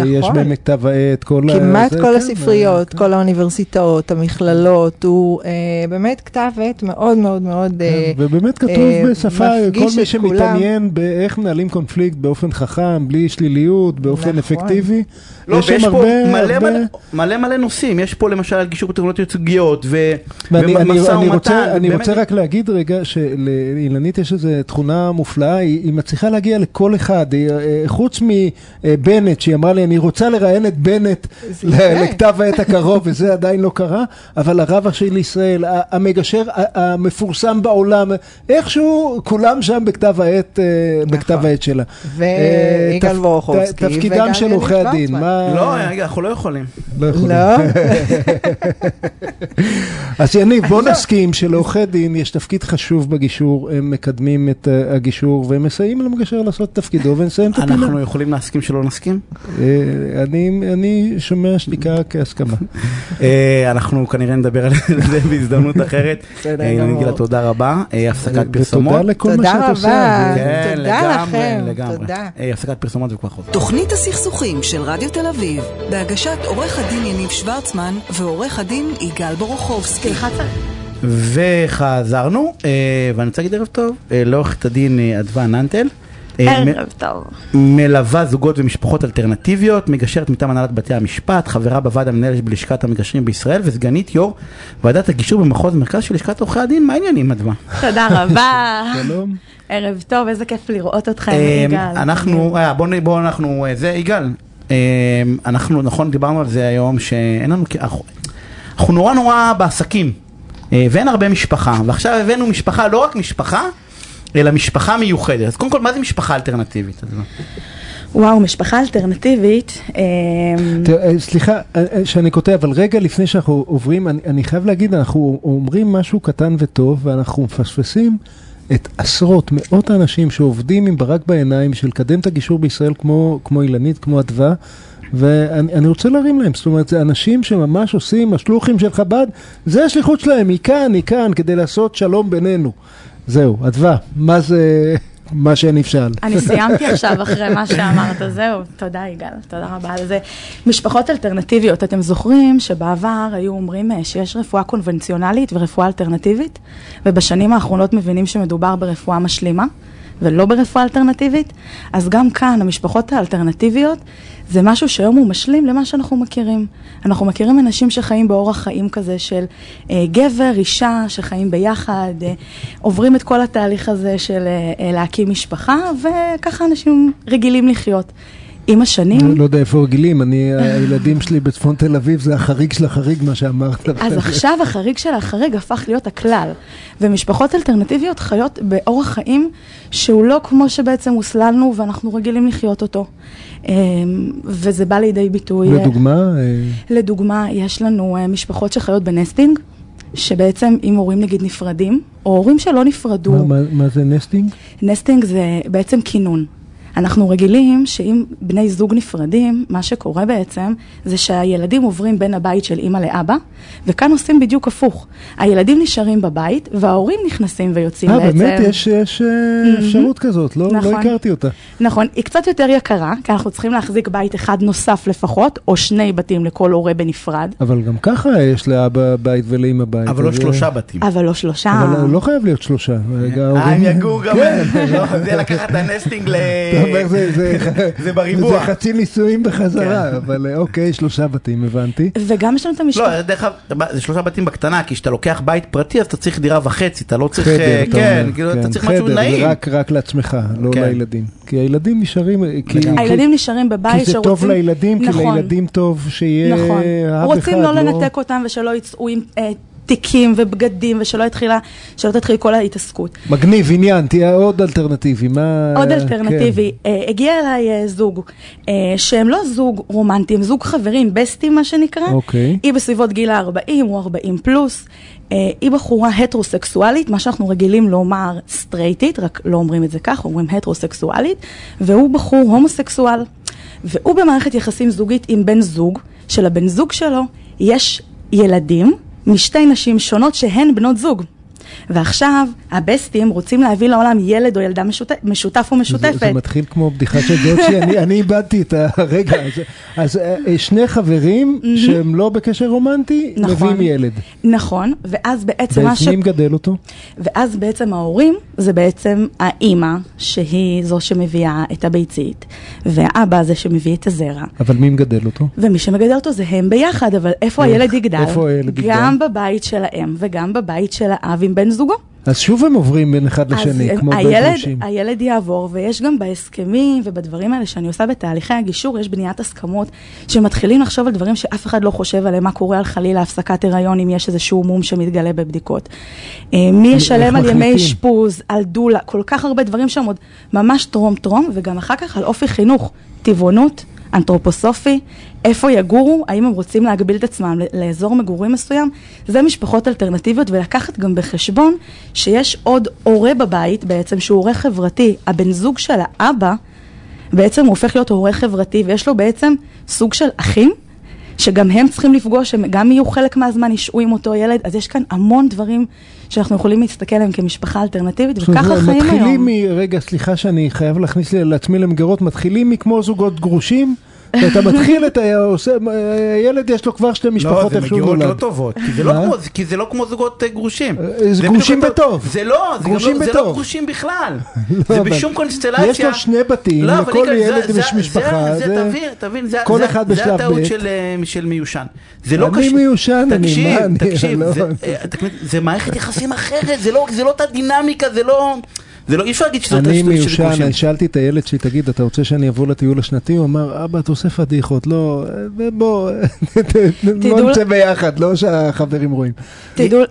Speaker 3: אה, יש
Speaker 5: נכון.
Speaker 3: בהם את כתב העת, כל ה...
Speaker 5: כמעט כל
Speaker 3: כן,
Speaker 5: הספריות,
Speaker 3: כן.
Speaker 5: כל האוניברסיטאות, המכללות, הוא אה, באמת כתב עת מאוד מאוד מאוד... אה,
Speaker 3: כן, ובאמת כתוב
Speaker 5: אה,
Speaker 3: בשפה, כל מי. שמתעניין באיך מנהלים קונפליקט באופן חכם, בלי שליליות, באופן
Speaker 5: נכון.
Speaker 3: אפקטיבי,
Speaker 2: לא,
Speaker 3: יש שם
Speaker 2: ויש פה
Speaker 3: הרבה,
Speaker 2: מלא,
Speaker 3: הרבה...
Speaker 2: מלא, מלא מלא נושאים, יש פה למשל גישור טכנולוגיות ייצוגיות ומשא ומתן,
Speaker 3: רוצה, אני רוצה רק להגיד רגע שלאילנית יש איזו תכונה מופלאה, היא, היא מצליחה להגיע לכל אחד, היא, אה, חוץ מבנט שהיא אמרה לי אני רוצה לראיין את בנט. לכתב העת הקרוב וזה עדיין לא קרה, אבל הרב הראשי לישראל, המגשר המפורסם בעולם, איכשהו כולם שם בכתב העת, אה, בכתב העת שלה.
Speaker 5: ויגאל
Speaker 3: אה, ת- תפקידם של עורכי הדין. מה...
Speaker 2: לא, אנחנו לא יכולים.
Speaker 3: לא יכולים.
Speaker 5: לא? *laughs*
Speaker 3: אז יניב, בוא נסכים שלעורכי דין יש תפקיד חשוב בגישור, הם מקדמים את אה, הגישור והם מסייעים למגשר לעשות את תפקידו ונסיים את הפינה.
Speaker 2: אנחנו יכולים להסכים שלא נסכים?
Speaker 3: אה, אני- אני שומע שתיקה כהסכמה. *laughs*
Speaker 2: אה, אנחנו כנראה נדבר על זה בהזדמנות *laughs* אחרת.
Speaker 5: גמור.
Speaker 2: גילה, תודה רבה. הפסקת פרסומות.
Speaker 3: ותודה לכל מה
Speaker 5: תודה
Speaker 3: שאת עושה.
Speaker 5: רבה.
Speaker 2: כן,
Speaker 5: תודה לכם. תודה.
Speaker 2: הפסקת פרסומות וכבר חוזר.
Speaker 1: תוכנית הסכסוכים של רדיו תל אביב, בהגשת עורך הדין יניב שוורצמן ועורך הדין יגאל בורוכובסקי.
Speaker 2: וחזרנו, אה, ואני רוצה להגיד ערב טוב אה, לעורכת הדין אה, אדווה ננטל. אה, מ-
Speaker 6: ערב טוב.
Speaker 2: מלווה זוגות ומשפחות אלטרנטיביות, מגשרת מטעם הנהלת בתי המשפט, חברה בוועד המנהל בלשכת המגשרים בישראל וסגנית יו"ר ועדת הגישור במחוז מרכז של לשכת עורכי הדין, מה העניינים אדווה?
Speaker 6: תודה רבה.
Speaker 3: שלום.
Speaker 6: ערב טוב, איזה כיף לראות
Speaker 2: אה,
Speaker 6: יגאל.
Speaker 2: אנחנו, אה, בוא נ- בוא אנחנו, אה, זה יגאל, אה, אנחנו נכון דיברנו על זה היום שאין לנו, אנחנו- אנחנו נורא נורא בעסקים ואין הרבה משפחה ועכשיו הבאנו משפחה, לא רק משפחה, אלא משפחה מיוחדת. אז קודם כל מה זה משפחה אלטרנטיבית?
Speaker 6: וואו, משפחה אלטרנטיבית. אה,
Speaker 3: אה, סליחה אה, אה, שאני קוטע, אבל רגע לפני שאנחנו עוברים, אני, אני חייב להגיד, אנחנו אומרים משהו קטן וטוב, ואנחנו מפספסים את עשרות, מאות האנשים שעובדים עם ברק בעיניים בשביל לקדם את הגישור בישראל כמו, כמו אילנית, כמו אדווה. ואני אני רוצה להרים להם, זאת אומרת, זה אנשים שממש עושים, השלוחים של חב"ד, זה השליחות שלהם, היא כאן, היא כאן, כדי לעשות שלום בינינו. זהו, אדווה, מה זה, מה שאני שאל.
Speaker 6: אני סיימתי *laughs* עכשיו אחרי מה שאמרת, זהו, תודה יגאל, תודה רבה על זה. משפחות אלטרנטיביות, אתם זוכרים שבעבר היו אומרים אה, שיש רפואה קונבנציונלית ורפואה אלטרנטיבית, ובשנים האחרונות מבינים שמדובר ברפואה משלימה. ולא ברפואה אלטרנטיבית, אז גם כאן המשפחות האלטרנטיביות זה משהו שהיום הוא משלים למה שאנחנו מכירים. אנחנו מכירים אנשים שחיים באורח חיים כזה של אה, גבר, אישה, שחיים ביחד, אה, עוברים את כל התהליך הזה של אה, אה, להקים משפחה, וככה אנשים רגילים לחיות. עם השנים...
Speaker 3: לא יודע איפה רגילים, אני, הילדים שלי בצפון תל אביב, זה החריג של החריג, מה שאמרת.
Speaker 6: אז עכשיו החריג של החריג הפך להיות הכלל, ומשפחות אלטרנטיביות חיות באורח חיים שהוא לא כמו שבעצם הוסללנו ואנחנו רגילים לחיות אותו. אמ, וזה בא לידי ביטוי.
Speaker 3: לדוגמה, אה,
Speaker 6: לדוגמה, יש לנו אה, משפחות שחיות בנסטינג, שבעצם אם הורים נגיד נפרדים, או הורים שלא נפרדו,
Speaker 3: מה- מה- מה זה nesting?
Speaker 6: nesting זה בעצם קינון. אנחנו רגילים שאם בני זוג נפרדים, מה שקורה בעצם זה שהילדים עוברים בין הבית של אימא לאבא, וכאן עושים בדיוק הפוך. הילדים נשארים בבית, וההורים נכנסים ויוצאים
Speaker 3: אה,
Speaker 6: בעצם.
Speaker 3: באמת? יש יש, אה, אפשרות כזאת, לא לא
Speaker 6: נכון.
Speaker 3: הכרתי אותה.
Speaker 6: נכון, היא קצת יותר יקרה, כי אנחנו צריכים להחזיק בית אחד נוסף לפחות, או שני בתים לכל הורה בנפרד,
Speaker 3: אבל גם ככה יש לאבא בית ולאמא בית.
Speaker 2: אבל לא
Speaker 3: אה,
Speaker 2: שלושה בתים.
Speaker 6: אבל לא שלושה.
Speaker 3: אבל לא חייב להיות שלושה.
Speaker 2: אה, הם יגור גם,
Speaker 3: כן.
Speaker 2: לא, זה לקחת את הנסטינג ל... *laughs*
Speaker 3: זה- זה- *laughs*
Speaker 2: זה בריבוע.
Speaker 3: זה חצי נישואים
Speaker 2: כן.
Speaker 3: בחזרה, אבל אה, אוקיי, שלושה בתים, הבנתי.
Speaker 6: וגם יש לנו את המשפחה.
Speaker 2: לא, דרך אגב, זה שלושה בתים בקטנה, כי כשאתה לוקח בית פרטי אז אתה צריך דירה וחצי, אתה לא צריך,
Speaker 3: חדר,
Speaker 2: אה,
Speaker 3: אתה
Speaker 2: כן, כאילו, אתה
Speaker 3: כן,
Speaker 2: צריך משהו
Speaker 3: חדר,
Speaker 2: נעים.
Speaker 3: זה רק- לעצמך, לא
Speaker 2: כן.
Speaker 3: לילדים. כי הילדים נשארים, אה,
Speaker 6: הילדים נשארים בבית
Speaker 3: כי זה
Speaker 6: שרוצים...
Speaker 3: טוב לילדים, כי
Speaker 6: נכון.
Speaker 3: לילדים טוב שיהיה
Speaker 6: נכון.
Speaker 3: אב אחד.
Speaker 6: רוצים לא לנתק אותם ושלא יצאו עם אה, תיקים ובגדים ושלא יתחילה, שלא תתחיל כל ההתעסקות.
Speaker 3: מגניב, עניין, תהיה עוד אלטרנטיבי. מה...
Speaker 6: עוד
Speaker 3: כן.
Speaker 6: אלטרנטיבי, אה, הגיע אליי אה, זוג, אה, שהם לא זוג רומנטי, הם זוג חברים, בסטים מה שנקרא.
Speaker 3: אוקיי.
Speaker 6: היא בסביבות גיל ה-40, הוא 40 פלוס. אה, היא בחורה הטרוסקסואלית, מה שאנחנו רגילים לומר סטרייטית, רק לא אומרים את זה כך, אומרים הטרוסקסואלית, והוא בחור הומוסקסואל. והוא במערכת יחסים זוגית עם בן זוג, שלבן זוג שלו יש ילדים משתי נשים שונות שהן בנות זוג. ועכשיו הבסטים רוצים להביא לעולם ילד או ילדה משותף, משותף או
Speaker 3: זה,
Speaker 6: משותפת.
Speaker 3: זה מתחיל כמו בדיחה של דוצ'י, אני, אני איבדתי את הרגע הזה. אז אה, אה, שני חברים שהם לא בקשר רומנטי,
Speaker 6: נכון.
Speaker 3: מביאים ילד.
Speaker 6: נכון, ואז בעצם מה ש...
Speaker 3: ומי מגדל אותו?
Speaker 6: ואז בעצם ההורים זה בעצם האימא, שהיא זו שמביאה את הביצית, והאבא זה שמביא את הזרע.
Speaker 3: אבל מי מגדל אותו?
Speaker 6: ומי שמגדל אותו זה הם ביחד, אבל איפה? הילד יגדל?
Speaker 3: איפה הילד יגדל?
Speaker 6: גם בבית של האם וגם בבית של האב עם בן זוגו.
Speaker 3: אז שוב הם עוברים בין אחד לשני,
Speaker 6: אז
Speaker 3: כמו
Speaker 6: הילד,
Speaker 3: בגרושים.
Speaker 6: הילד יעבור, ויש גם בהסכמים ובדברים האלה שאני עושה בתהליכי הגישור, יש בניית הסכמות שמתחילים לחשוב על דברים שאף אחד לא חושב עליהם, מה קורה על חלילה הפסקת הריון אם יש איזשהו מום שמתגלה בבדיקות. אה, מי ישלם על ימי? אשפוז, על דולה, כל כך הרבה דברים שם עוד ממש טרום טרום, וגם אחר כך על אופי חינוך, טבעונות. אנתרופוסופי, איפה יגורו, האם הם רוצים להגביל את עצמם לאזור מגורים מסוים, זה משפחות אלטרנטיביות ולקחת גם בחשבון שיש עוד הורה בבית בעצם שהוא הורה חברתי, הבן זוג של האבא בעצם הוא הופך להיות הורה חברתי ויש לו בעצם סוג של אחים שגם הם צריכים לפגוש, הם גם יהיו חלק מהזמן, ישהו עם אותו ילד, אז יש כאן המון דברים שאנחנו יכולים להסתכל עליהם כמשפחה אלטרנטיבית, וככה החיים היום.
Speaker 3: מתחילים מ... רגע, סליחה שאני חייב להכניס לעצמי למגירות, מתחילים מכמו זוגות גרושים, ואתה מתחיל את הילד יש לו כבר שתי
Speaker 2: לא,
Speaker 3: משפחות
Speaker 2: זה
Speaker 3: איך שהוא נולד.
Speaker 2: לא טובות, זה לא
Speaker 3: מה?
Speaker 2: כמו- כי זה לא כמו זוגות אה, גרושים.
Speaker 3: אה, זה גרושים בטוב.
Speaker 2: זה לא, זה גם
Speaker 3: גרושים *laughs*
Speaker 2: לא- זה. לא גרושים בכלל.
Speaker 3: לא,
Speaker 2: זה בשום קונסטלציה.
Speaker 3: יש לו שני בתים,
Speaker 2: לא,
Speaker 3: לכל ילד
Speaker 2: זה-
Speaker 3: יש
Speaker 2: זה-
Speaker 3: משפחה,
Speaker 2: זה,
Speaker 3: זה-
Speaker 2: זה, תבין, תבין, זה,
Speaker 3: כל
Speaker 2: זה,
Speaker 3: אחד
Speaker 2: זה
Speaker 3: בשלב
Speaker 2: הטעות
Speaker 3: ב'.
Speaker 2: של, אה, של מיושן. זה לא
Speaker 3: אני
Speaker 2: קשור.
Speaker 3: מיושן, אני, מה, אני-
Speaker 2: תקשיב,
Speaker 3: לא-
Speaker 2: זה, תקשיב, זה מערכת יחסים אחרת, זה לא, זה לא אותה דינמיקה, זה לא, זה לא, אי אפשר להגיד שזה
Speaker 3: אני מיושן. אני שאלתי את הילד שלי, תגיד, אתה רוצה שאני אבוא לטיול השנתי? הוא אמר, אבא, אתה עושה פדיחות, לא, אה, בוא, *laughs* בוא נצא ביחד, לא שהחברים רואים.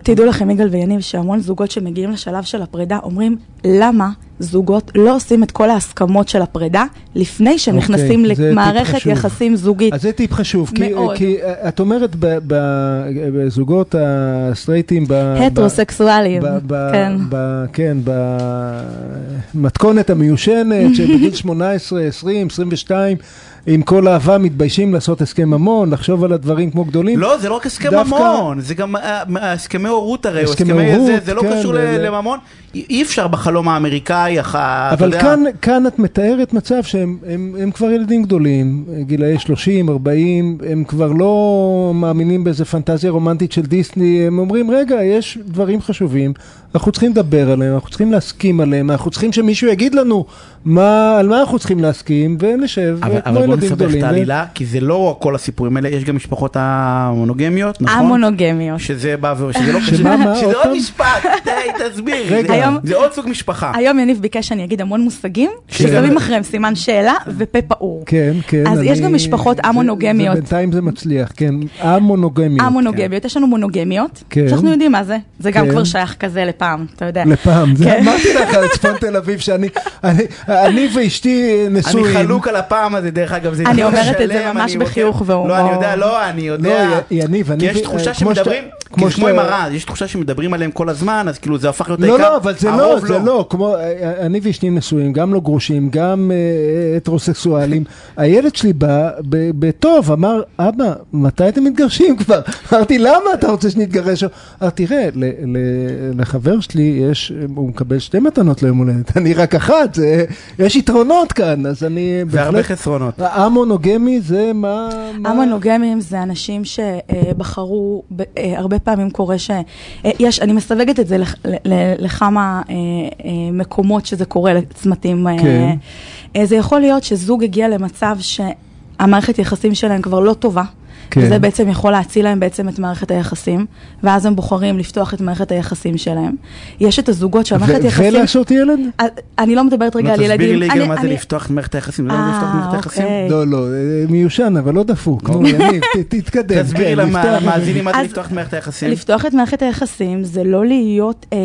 Speaker 6: תדעו לכם, יגאל ויניב, שהמון זוגות שמגיעים לשלב של הפרידה אומרים, למה זוגות לא עושים את כל ההסכמות של הפרידה לפני שהם
Speaker 3: אוקיי,
Speaker 6: נכנסים
Speaker 3: טיפ
Speaker 6: למערכת. יחסים זוגית?
Speaker 3: אז זה טיפ חשוב, כי. כי אה, את אומרת בזוגות הסטרייטים, ב-
Speaker 6: כן.
Speaker 3: ב- כן, במתכונת המיושנת, *laughs* שבגיל 18, 20, 22, עם כל אהבה מתביישים לעשות הסכם ממון, לחשוב על הדברים כמו גדולים.
Speaker 2: לא, זה לא רק הסכם
Speaker 3: דווקא-
Speaker 2: ממון, זה גם אה, אה, הסכמי הורות הרי,
Speaker 3: הסכמי הורות,
Speaker 2: זה, זה לא
Speaker 3: כן,
Speaker 2: קשור ל-
Speaker 3: ל-
Speaker 2: לממון, אי אפשר בחלום האמריקאי, אתה
Speaker 3: אבל
Speaker 2: יודע.
Speaker 3: כאן, כאן את מתארת מצב שהם הם, הם כבר ילדים גדולים, גילאי 30, 40, הם כבר לא מאמינים באיזה פנטזיה רומנטית של דיסני, הם אומרים, רגע, יש דברים חשובים, אנחנו צריכים לדבר עליהם, אנחנו צריכים להסכים עליהם, אנחנו צריכים שמישהו יגיד לנו מה, על מה אנחנו צריכים להסכים, ונשב,
Speaker 2: אבל,
Speaker 3: כמו
Speaker 2: אבל בוא
Speaker 3: ילדים
Speaker 2: נסבך
Speaker 3: גדולים.
Speaker 2: את
Speaker 3: ו-
Speaker 2: העלילה, כי זה לא כל הסיפורים האלה, יש גם משפחות המונוגמיות, נכון?
Speaker 6: המונוגמיות.
Speaker 2: שזה בא ו... שזה לא *laughs*
Speaker 3: שמה, מה?
Speaker 2: שזה
Speaker 3: עוד?
Speaker 2: משפט, די, תסביר. *laughs*
Speaker 3: רגע.
Speaker 2: זה-
Speaker 6: היום-
Speaker 2: זה עוד סוג משפחה.
Speaker 6: היום יניב ביקש שאני אגיד המון מושגים,
Speaker 3: כן.
Speaker 6: ששמים אחריהם סימן שאלה ופה פעור.
Speaker 3: כן, כן.
Speaker 6: אז יש גם משפחות.
Speaker 3: זה- בינתיים זה מצליח, כן. א-מונוגמיות.
Speaker 6: המונוגמיות, יש לנו מונוגמיות,
Speaker 3: כן.
Speaker 6: שאנחנו יודעים מה זה, זה גם
Speaker 3: כן.
Speaker 6: כבר שייך כזה לפעם, אתה יודע.
Speaker 3: לפעם, זה
Speaker 6: כן.
Speaker 3: אמרתי לך על צפון תל אביב שאני אני- אני ואשתי
Speaker 2: אני
Speaker 3: נשואים.
Speaker 2: חלוק על הפעם הזה, דרך אגב, זה
Speaker 6: אני אומרת את זה ממש
Speaker 2: אני
Speaker 6: בחיוך והומור.
Speaker 2: לא, אני יודע, לא, אני
Speaker 3: לא,
Speaker 2: יודע.
Speaker 3: י- יניב, אני...
Speaker 2: כי יש תחושה
Speaker 3: שאתה-
Speaker 2: שמדברים,
Speaker 3: כמו
Speaker 2: זה כמו
Speaker 3: שאתה-
Speaker 2: עם הרע, יש תחושה שמדברים עליהם כל הזמן, אז כאילו זה הפך להיות
Speaker 3: לא,
Speaker 2: העיקר.
Speaker 3: לא, אבל זה לא,
Speaker 2: הרוב
Speaker 3: זה לא, כמו, אה, אני ואשתי נשואים, גם לא גרושים, גם אה, הטרוסקסואלים. *laughs* הילד שלי בא בטוב, אמר, אבא, מתי אתם מתגרשים כבר? *laughs* אמרתי, למה אתה רוצה שנתגרש? אמר, תראה, לחבר שלי יש, הוא מקבל שתי מתנות ליום הולדת, אני רק אחת, זה- יש יתרונות כאן, אז אני
Speaker 2: והרבה חסרונות.
Speaker 3: המונוגמי זה מה... מה-
Speaker 6: המונוגמים זה אנשים שבחרו, הרבה פעמים קורה שיש, אני מסווגת את זה לכ- ל- לכמה אה, אה, מקומות שזה קורה, לצמתים. אה,
Speaker 3: כן.
Speaker 6: אה, זה יכול להיות שזוג הגיע למצב שהמערכת יחסים שלהם כבר לא טובה.
Speaker 3: כן.
Speaker 6: וזה בעצם יכול להציל להם בעצם את מערכת היחסים, ואז הם בוחרים לפתוח את מערכת היחסים שלהם. יש את הזוגות שהמערכת
Speaker 3: ו-
Speaker 6: יחסים...
Speaker 3: ולעשות ילד?
Speaker 6: אה, אני לא מדברת רגע
Speaker 2: לא,
Speaker 6: על ילדים.
Speaker 2: תסבירי לי
Speaker 6: אני-
Speaker 2: גם מה זה
Speaker 6: אני-
Speaker 2: לפתוח את מערכת היחסים, לא לפתוח את
Speaker 6: אה,
Speaker 2: מערכת היחסים?
Speaker 6: אוקיי.
Speaker 3: לא, לא, אה, מיושן, אבל לא דפוק. נו, יניב, ת- תתקדם.
Speaker 2: תסבירי
Speaker 3: כן,
Speaker 2: למאזינים מה זה
Speaker 6: אז-
Speaker 2: לפתוח את מערכת היחסים.
Speaker 6: לפתוח את מערכת היחסים זה לא להיות, אה,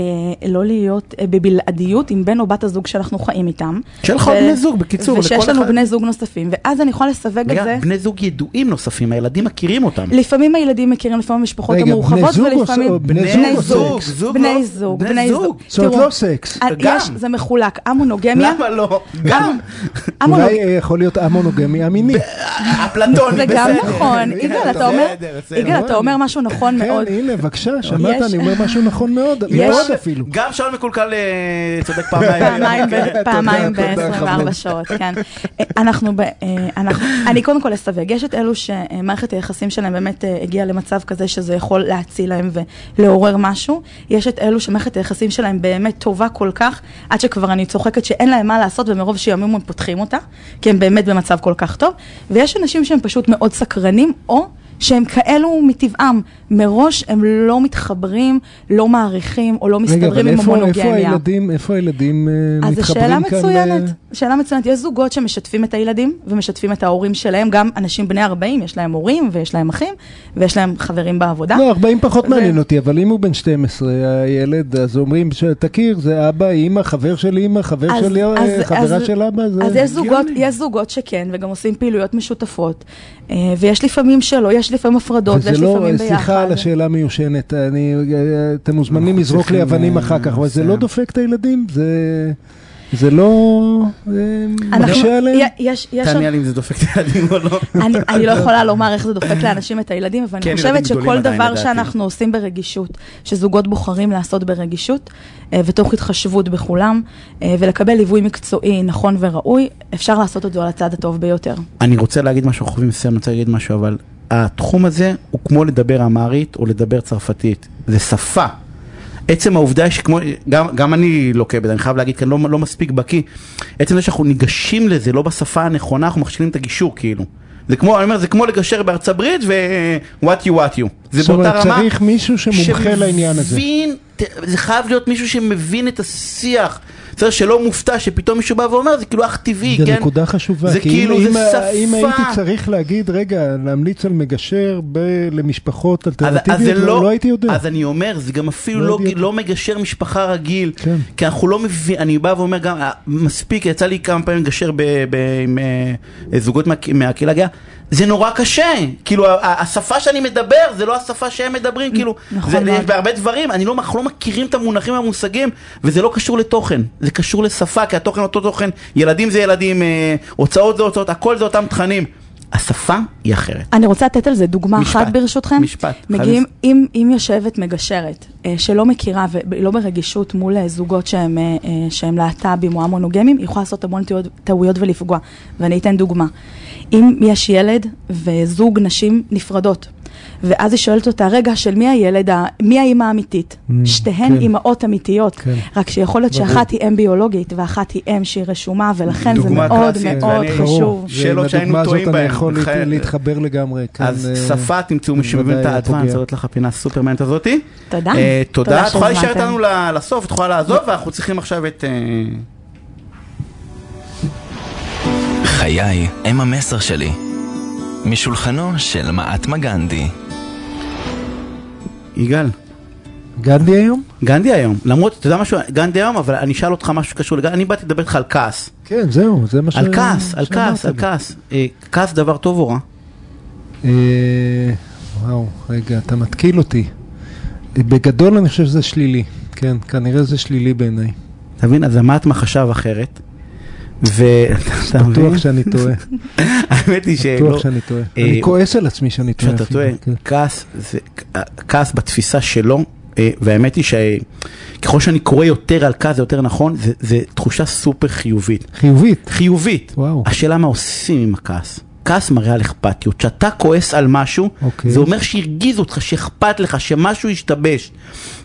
Speaker 6: לא להיות אה, בבלעדיות עם בן או בת הזוג שאנחנו חיים איתם.
Speaker 2: שיהיה לך עוד בני זוג, בקיצור,
Speaker 6: ושיש לנו. בני זוג נוספים, ואז אני יכולה לסווג את זה.
Speaker 2: בני זוג ידועים נוספים, הילדים מכירים אותם.
Speaker 6: לפעמים הילדים מכירים, לפעמים המשפחות המורחבות, ולפעמים...
Speaker 3: בני זוג
Speaker 6: בני זוג,
Speaker 2: בני זוג.
Speaker 3: זאת לא סקס.
Speaker 6: אה. יש, זה מחולק, המונוגמיה,
Speaker 2: למה לא? גם.
Speaker 3: אולי אה, יכול להיות המונוגמי המיני.
Speaker 2: אפלטון,
Speaker 6: זה גם
Speaker 2: בסדר.
Speaker 6: נכון, *laughs* יגאל, אתה אומר,
Speaker 2: בסדר, בסדר.
Speaker 6: יגאל, אתה אומר משהו נכון
Speaker 3: כן,
Speaker 6: מאוד.
Speaker 3: הנה, בבקשה, שמעת, אני אומר משהו נכון מאוד, *laughs*
Speaker 6: יש-
Speaker 3: מאוד אפילו.
Speaker 2: גם שאול מקולקל אה, צודק פעמיים. *laughs*
Speaker 6: פעמיים ב-
Speaker 3: תודה,
Speaker 6: פעמיים
Speaker 3: תודה,
Speaker 6: ב-24
Speaker 3: חמוד.
Speaker 6: שעות, כן. אנחנו, ב- אנחנו, אני קודם כל אסווג, יש את אלו שמערכת היחסים שלהם באמת אה, הגיעה למצב כזה שזה יכול להציל להם ולעורר משהו, יש את אלו שמערכת היחסים שלהם באמת טובה כל כך, עד שכבר אני צוחקת שאין להם מה לעשות ומרוב שימים הם פותחים אותה, כי הם באמת במצב כל כך טוב, ויש אנשים שהם פשוט מאוד סקרנים, או... שהם כאלו מטבעם, מראש הם לא מתחברים, לא מעריכים או לא
Speaker 3: רגע,
Speaker 6: מסתדרים
Speaker 3: אבל
Speaker 6: עם
Speaker 3: איפה-
Speaker 6: המונוגמיה.
Speaker 3: איפה הילדים, איפה הילדים אה,
Speaker 6: אז זו
Speaker 3: מתחברים
Speaker 6: שאלה
Speaker 3: כאן?
Speaker 6: מצוינת,
Speaker 3: ל-
Speaker 6: שאלה מצוינת. יש זוגות שמשתפים את הילדים ומשתפים את ההורים שלהם, גם אנשים בני 40, יש להם הורים ויש להם אחים ויש להם חברים בעבודה.
Speaker 3: לא, 40 פחות
Speaker 6: ו-
Speaker 3: מעניין אותי, אבל אם הוא בן 12, הילד, אז אומרים, תכיר, זה אבא, אימא, חבר של אימא, חבר
Speaker 6: אז-
Speaker 3: של
Speaker 6: אז-
Speaker 3: חברה
Speaker 6: אז-
Speaker 3: של אבא, זה
Speaker 6: אז יש זוגות. יש זוגות שכן, וגם עושים פעילויות משותפות, אה, ויש לפעמים שלא, יש לפעמים הפרדות, ויש
Speaker 3: לא,
Speaker 6: לפעמים ביחד.
Speaker 3: סליחה על השאלה המיושנת, אני, אתם מוזמנים לזרוק לי אבנים
Speaker 2: אה,
Speaker 3: אחר כך, אבל זה. לא דופק את הילדים, זה, זה לא אה, מקשה עליהם.
Speaker 2: תעני על אם זה דופק את הילדים או לא. *laughs*
Speaker 6: אני, לא יכולה לומר איך זה דופק לאנשים את הילדים, אבל
Speaker 2: כן,
Speaker 6: אני
Speaker 2: ילדים
Speaker 6: חושבת שכל דבר. שאנחנו עושים ברגישות, שזוגות בוחרים לעשות ברגישות, אה, ותוך התחשבות בכולם, אה, ולקבל ליווי מקצועי נכון וראוי, אפשר לעשות את זה על הצד הטוב ביותר.
Speaker 2: אני רוצה להגיד משהו, חייבים לסיים, אני רוצה להגיד משהו, אבל התחום הזה הוא כמו לדבר אמרית או לדבר צרפתית. זה שפה. עצם העובדה שכמו, גם, גם אני לוקה בזה, אני חייב להגיד, כי אני לא, לא מספיק בקיא. עצם זה שאנחנו ניגשים לזה לא בשפה הנכונה, אנחנו מכשילים את הגישור כאילו. זה כמו, אני אומר, זה כמו לגשר בארצות הברית ו-what you what you. זה
Speaker 3: זאת אומרת,
Speaker 2: באותה רמה.
Speaker 3: צריך מישהו שמומחה לעניין הזה.
Speaker 2: שמבין, זה חייב להיות מישהו שמבין את השיח. בסדר, שלא מופתע שפתאום מישהו בא ואומר, זה כאילו אך טבעי,
Speaker 3: זו
Speaker 2: כן?
Speaker 3: נקודה חשובה,
Speaker 2: זה
Speaker 3: כי
Speaker 2: כאילו,
Speaker 3: אם,
Speaker 2: זה
Speaker 3: אם,
Speaker 2: שפה.
Speaker 3: אם הייתי צריך להגיד, רגע, להמליץ על מגשר ב- למשפחות
Speaker 2: זה
Speaker 3: אלטרנטיביות, לא,
Speaker 2: לא,
Speaker 3: לא הייתי יודע.
Speaker 2: אז אני אומר, זה גם אפילו
Speaker 3: לא
Speaker 2: לא. לא מגשר משפחה רגיל,
Speaker 3: כן.
Speaker 2: כי אנחנו לא מבין, אני בא ואומר גם, אה, מספיק, יצא לי כמה פעמים לגשר עם אה, זוגות מה, מהקהילה הגאה, זה נורא קשה, כאילו השפה שאני מדבר זה לא השפה שהם מדברים, כאילו,
Speaker 6: נכון
Speaker 2: זה,
Speaker 6: מאוד.
Speaker 2: יש בהרבה דברים, אני לא, אנחנו לא מכירים את המונחים והמושגים, וזה לא קשור לתוכן, זה קשור לשפה, כי התוכן אותו תוכן, ילדים זה ילדים, אה, הוצאות זה הוצאות, הכל זה אותם תכנים, השפה היא אחרת.
Speaker 6: אני רוצה לתת על זה דוגמה
Speaker 2: משפט,
Speaker 6: אחת ברשותכם.
Speaker 2: משפט,
Speaker 6: מגיעים,
Speaker 2: חייב-
Speaker 6: אם, אם יושבת מגשרת אה, שלא מכירה ולא ברגישות מול אה, זוגות שהם, אה, שהם להט"בים או המונוגמים, היא יכולה לעשות המון טעויות ולפגוע. ואני אתן דוגמה. אם יש ילד וזוג נשים נפרדות, ואז היא שואלת אותה, רגע, של מי הילד, ה- מי האימא האמיתית?
Speaker 3: Mm,
Speaker 6: שתיהן
Speaker 3: כן.
Speaker 6: אימהות אמיתיות,
Speaker 3: כן.
Speaker 6: רק שיכול להיות. שאחת היא אם ביולוגית ואחת היא אם שהיא רשומה, ולכן זה מאוד
Speaker 2: קלאסית,
Speaker 6: מאוד
Speaker 2: ואני-
Speaker 6: חשוב.
Speaker 2: שאלות שהיינו טועים
Speaker 3: הזאת
Speaker 2: בהן.
Speaker 3: אני יכול
Speaker 2: חי-
Speaker 3: להתחבר לגמרי. כאן,
Speaker 2: אז
Speaker 3: אה,
Speaker 2: שפה תמצאו מי שמבין את האדוונס,
Speaker 3: פוגע.
Speaker 2: זאת לך פינה סופרמנט הזאתי.
Speaker 6: תודה.
Speaker 2: אה, תודה, את יכולה להישאר. איתנו ל- לסוף, את יכולה לעזוב, ואנחנו צריכים עכשיו את...
Speaker 7: חיי הם המסר שלי. משולחנו של מעטמה גנדי.
Speaker 2: יגאל,
Speaker 3: גנדי היום?
Speaker 2: גנדי היום, למרות, אתה יודע משהו, גנדי היום, אבל אני אשאל אותך משהו שקשור לגנדי, אני באתי לדבר איתך על כעס.
Speaker 3: כן, זהו, זה מה ש...
Speaker 2: על כעס, על כעס, על. כעס. אה, כעס דבר טוב או רע?
Speaker 3: אה, וואו, רגע, אתה מתקיל אותי. בגדול אני חושב שזה שלילי. כן, כנראה זה שלילי בעיניי.
Speaker 2: אתה מבין? אז המעטמה חשב אחרת. ואתה מבין?
Speaker 3: בטוח שאני טועה. *laughs*
Speaker 2: האמת היא שלא...
Speaker 3: בטוח שאני טועה.
Speaker 2: אה,
Speaker 3: אני כועס על עצמי שאני טועה.
Speaker 2: שאתה טועה,
Speaker 3: כן.
Speaker 2: כעס, בתפיסה שלו, אה, והאמת היא שככל שאני קורא יותר על כעס זה יותר נכון, זה תחושה סופר חיובית.
Speaker 3: חיובית.
Speaker 2: חיובית.
Speaker 3: וואו.
Speaker 2: השאלה מה עושים עם הכעס. כעס מראה על אכפתיות. כשאתה כועס על משהו,
Speaker 3: אוקיי.
Speaker 2: זה אומר שהרגיז אותך, שאכפת לך, שמשהו השתבש.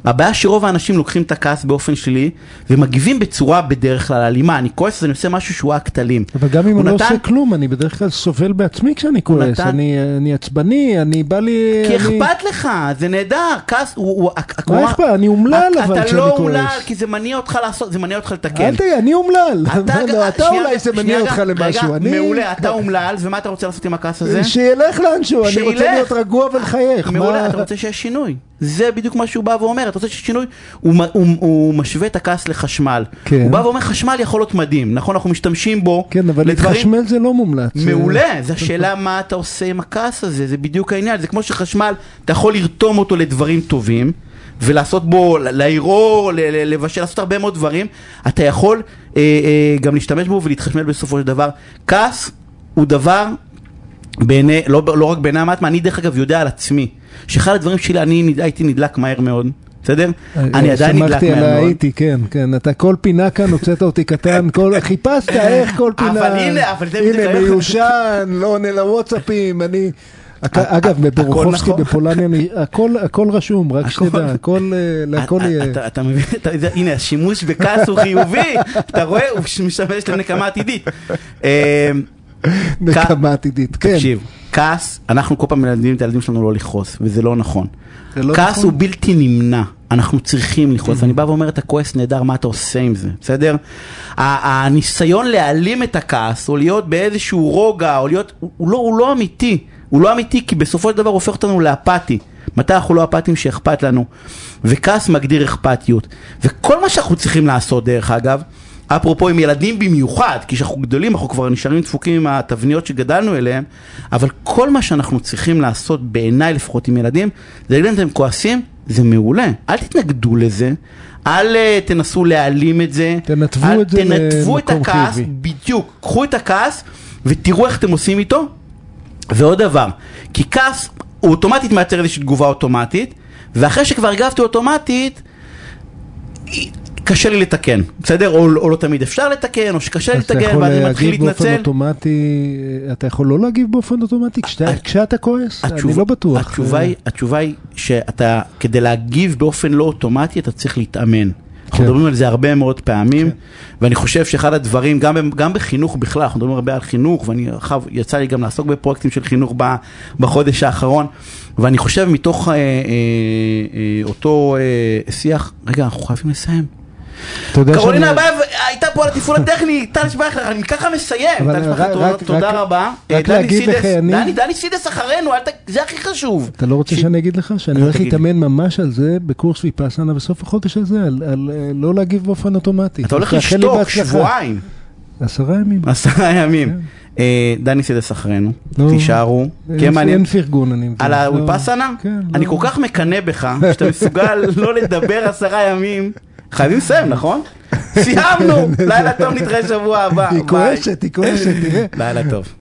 Speaker 2: הבעיה שרוב האנשים לוקחים את הכעס באופן שלילי, ומגיבים בצורה בדרך כלל אלימה. אני כועס אז אני עושה משהו שהוא אקט אלים.
Speaker 3: אבל גם אם אני לא
Speaker 2: נתן-
Speaker 3: עושה כלום, אני בדרך כלל סובל בעצמי כשאני כועס.
Speaker 2: נתן-
Speaker 3: אני אני עצבני, אני בא לי...
Speaker 2: כי
Speaker 3: אני-
Speaker 2: אכפת לך, זה נהדר, כעס הוא... הוא-
Speaker 3: מה אכפת? אני אומלל
Speaker 2: אתה-
Speaker 3: אבל
Speaker 2: אתה
Speaker 3: כשאני
Speaker 2: לא
Speaker 3: כועס.
Speaker 2: אומלל, כי זה מניע אותך לעשות, זה מניע אותך לתקן.
Speaker 3: אל תגיד, אני אומלל.
Speaker 2: אתה, *laughs*
Speaker 3: לא, אתה אולי זה מניע אותך
Speaker 2: רגע,
Speaker 3: למשהו. אני...
Speaker 2: מעולה, אתה אומלל, ומה אתה רוצה לעשות עם הכעס הזה?
Speaker 3: שילך לאנשהו, אני רוצה. להיות רגוע ולחייך.
Speaker 2: מעולה, אתה רוצה שיש שינוי. זה בדיוק מה שהוא בא ואומר, אתה רוצה שיש שינוי, הוא, מ- הוא, הוא משווה את הכעס לחשמל.
Speaker 3: כן.
Speaker 2: הוא בא ואומר חשמל יכול להיות מדהים, נכון? אנחנו משתמשים בו
Speaker 3: כן, אבל
Speaker 2: לדברים...
Speaker 3: להתחשמל זה לא מומלץ.
Speaker 2: מעולה, זו השאלה מה אתה עושה עם הכעס הזה, זה בדיוק העניין, זה כמו שחשמל, אתה יכול לרתום אותו לדברים טובים, ולעשות בו, לעירו, ל- ל- לבשל, לעשות הרבה מאוד דברים, אתה יכול אה, אה, גם להשתמש בו ולהתחשמל בסופו של דבר. כעס הוא דבר, בעיני, לא, לא רק בעיני המעטמה, אני דרך אגב יודע על עצמי, שאחד הדברים שלי, אני הייתי נדלק מהר מאוד, בסדר? אני עדיין נדלק
Speaker 3: שמחתי על
Speaker 2: מהר מאוד.
Speaker 3: ההייתי, כן, כן. אתה כל פינה כאן הוצאת אותי קטן, *laughs* כל- חיפשת איך כל פינה.
Speaker 2: אבל הנה, אבל זה
Speaker 3: הנה. מיושן, לא עונה לוואטסאפים, אני... אגב, בבורוכובסקי
Speaker 2: נכון.
Speaker 3: בפולניה, אני- הכל רשום, רק שתדע, הכל, אה, להכל יהיה.
Speaker 2: אתה- מבין, *laughs* הנה השימוש בכעס הוא חיובי, אתה רואה, הוא משמש לנקמה עתידית. *laughs*
Speaker 3: נקמה עתידית, כן.
Speaker 2: תקשיב, כעס, אנחנו כל פעם מלמדים את הילדים שלנו לא לכעוס, וזה לא נכון.
Speaker 3: לא
Speaker 2: כעס
Speaker 3: נכון?
Speaker 2: הוא בלתי נמנע, אנחנו צריכים לכעוס, ואני בא ואומר, אתה כועס נהדר, מה אתה עושה עם זה, בסדר? הניסיון להעלים את הכעס, או להיות באיזשהו רוגע, או להיות, הוא- לא- הוא לא אמיתי, הוא לא אמיתי, כי בסופו של דבר הוא הופך אותנו לאפאתי. מתי אנחנו לא אפאתיים שאכפת לנו? וכעס מגדיר אכפתיות. וכל מה שאנחנו צריכים לעשות, דרך אגב, אפרופו עם ילדים במיוחד, כי כשאנחנו גדולים אנחנו כבר נשארים דפוקים עם התבניות שגדלנו אליהם, אבל כל מה שאנחנו צריכים לעשות, בעיניי לפחות עם ילדים, זה להגיד להם אתם כועסים, זה מעולה, אל תתנגדו לזה, אל אה, תנסו להעלים את זה,
Speaker 3: תנתבו
Speaker 2: אל
Speaker 3: את זה
Speaker 2: תנתבו את הכעס,
Speaker 3: חיובי.
Speaker 2: בדיוק, קחו את הכעס ותראו איך אתם עושים איתו, ועוד דבר, כי כעס הוא אוטומטית מייצר איזושהי תגובה אוטומטית, ואחרי שכבר הגבתי אוטומטית, קשה לי לתקן, בסדר? או, או לא תמיד אפשר לתקן, או שקשה לי
Speaker 3: אתה
Speaker 2: לתקן,
Speaker 3: יכול
Speaker 2: ואני מתחיל
Speaker 3: להגיב באופן
Speaker 2: להתנצל.
Speaker 3: אוטומטי, אתה יכול לא להגיב באופן אוטומטי כשאתה- כשאתה כועס? אני
Speaker 2: התשובה-
Speaker 3: לא בטוח.
Speaker 2: התשובה היא, התשובה היא שאתה, כדי להגיב באופן לא אוטומטי, אתה צריך להתאמן. אנחנו
Speaker 3: כן.
Speaker 2: מדברים על זה הרבה מאוד פעמים, ואני חושב שאחד הדברים, גם, גם בחינוך בכלל, אנחנו מדברים הרבה על חינוך, ואני עכשיו, יצא לי גם לעסוק בפרויקטים של חינוך ב, בחודש האחרון, ואני חושב מתוך אה, אה, אה, אותו אה, שיח, רגע, אנחנו חייבים לסיים. קרולינה אביב הייתה פה על התפעול הטכני, *laughs* טל שבחר, אני ככה מסיים. טל שבחר,
Speaker 3: רק-
Speaker 2: תודה- רבה.
Speaker 3: רק
Speaker 2: אה, דני
Speaker 3: להגיד לך, אני-
Speaker 2: דני, דני סידס אחרינו, זה הכי חשוב.
Speaker 3: אתה לא רוצה שאני אגיד לך שאני הולך
Speaker 2: לי.
Speaker 3: להתאמן ממש על זה בקורס ויפאסנה בסוף החודש הזה, על אה, לא להגיב באופן אוטומטי.
Speaker 2: אתה הולך לשתוק. שבועיים,
Speaker 3: עשרה ימים.
Speaker 2: עשרה ימים. אה, דני סידס אחרינו,
Speaker 3: לא.
Speaker 2: תישארו,
Speaker 3: אין-
Speaker 2: מעניין.
Speaker 3: אין פרגון, אני מבין.
Speaker 2: על
Speaker 3: לא.
Speaker 2: הוויפאסנה?
Speaker 3: כן,
Speaker 2: אני
Speaker 3: לא.
Speaker 2: כל כך מקנא בך, שאתה מסוגל *laughs* לא לדבר עשרה ימים. חייבים לסיים, נכון? *laughs* סיימנו! *laughs* לילה טוב, נתראה שבוע הבא.
Speaker 3: היא. כועשת, היא כועשת, תראה.
Speaker 2: לילה טוב.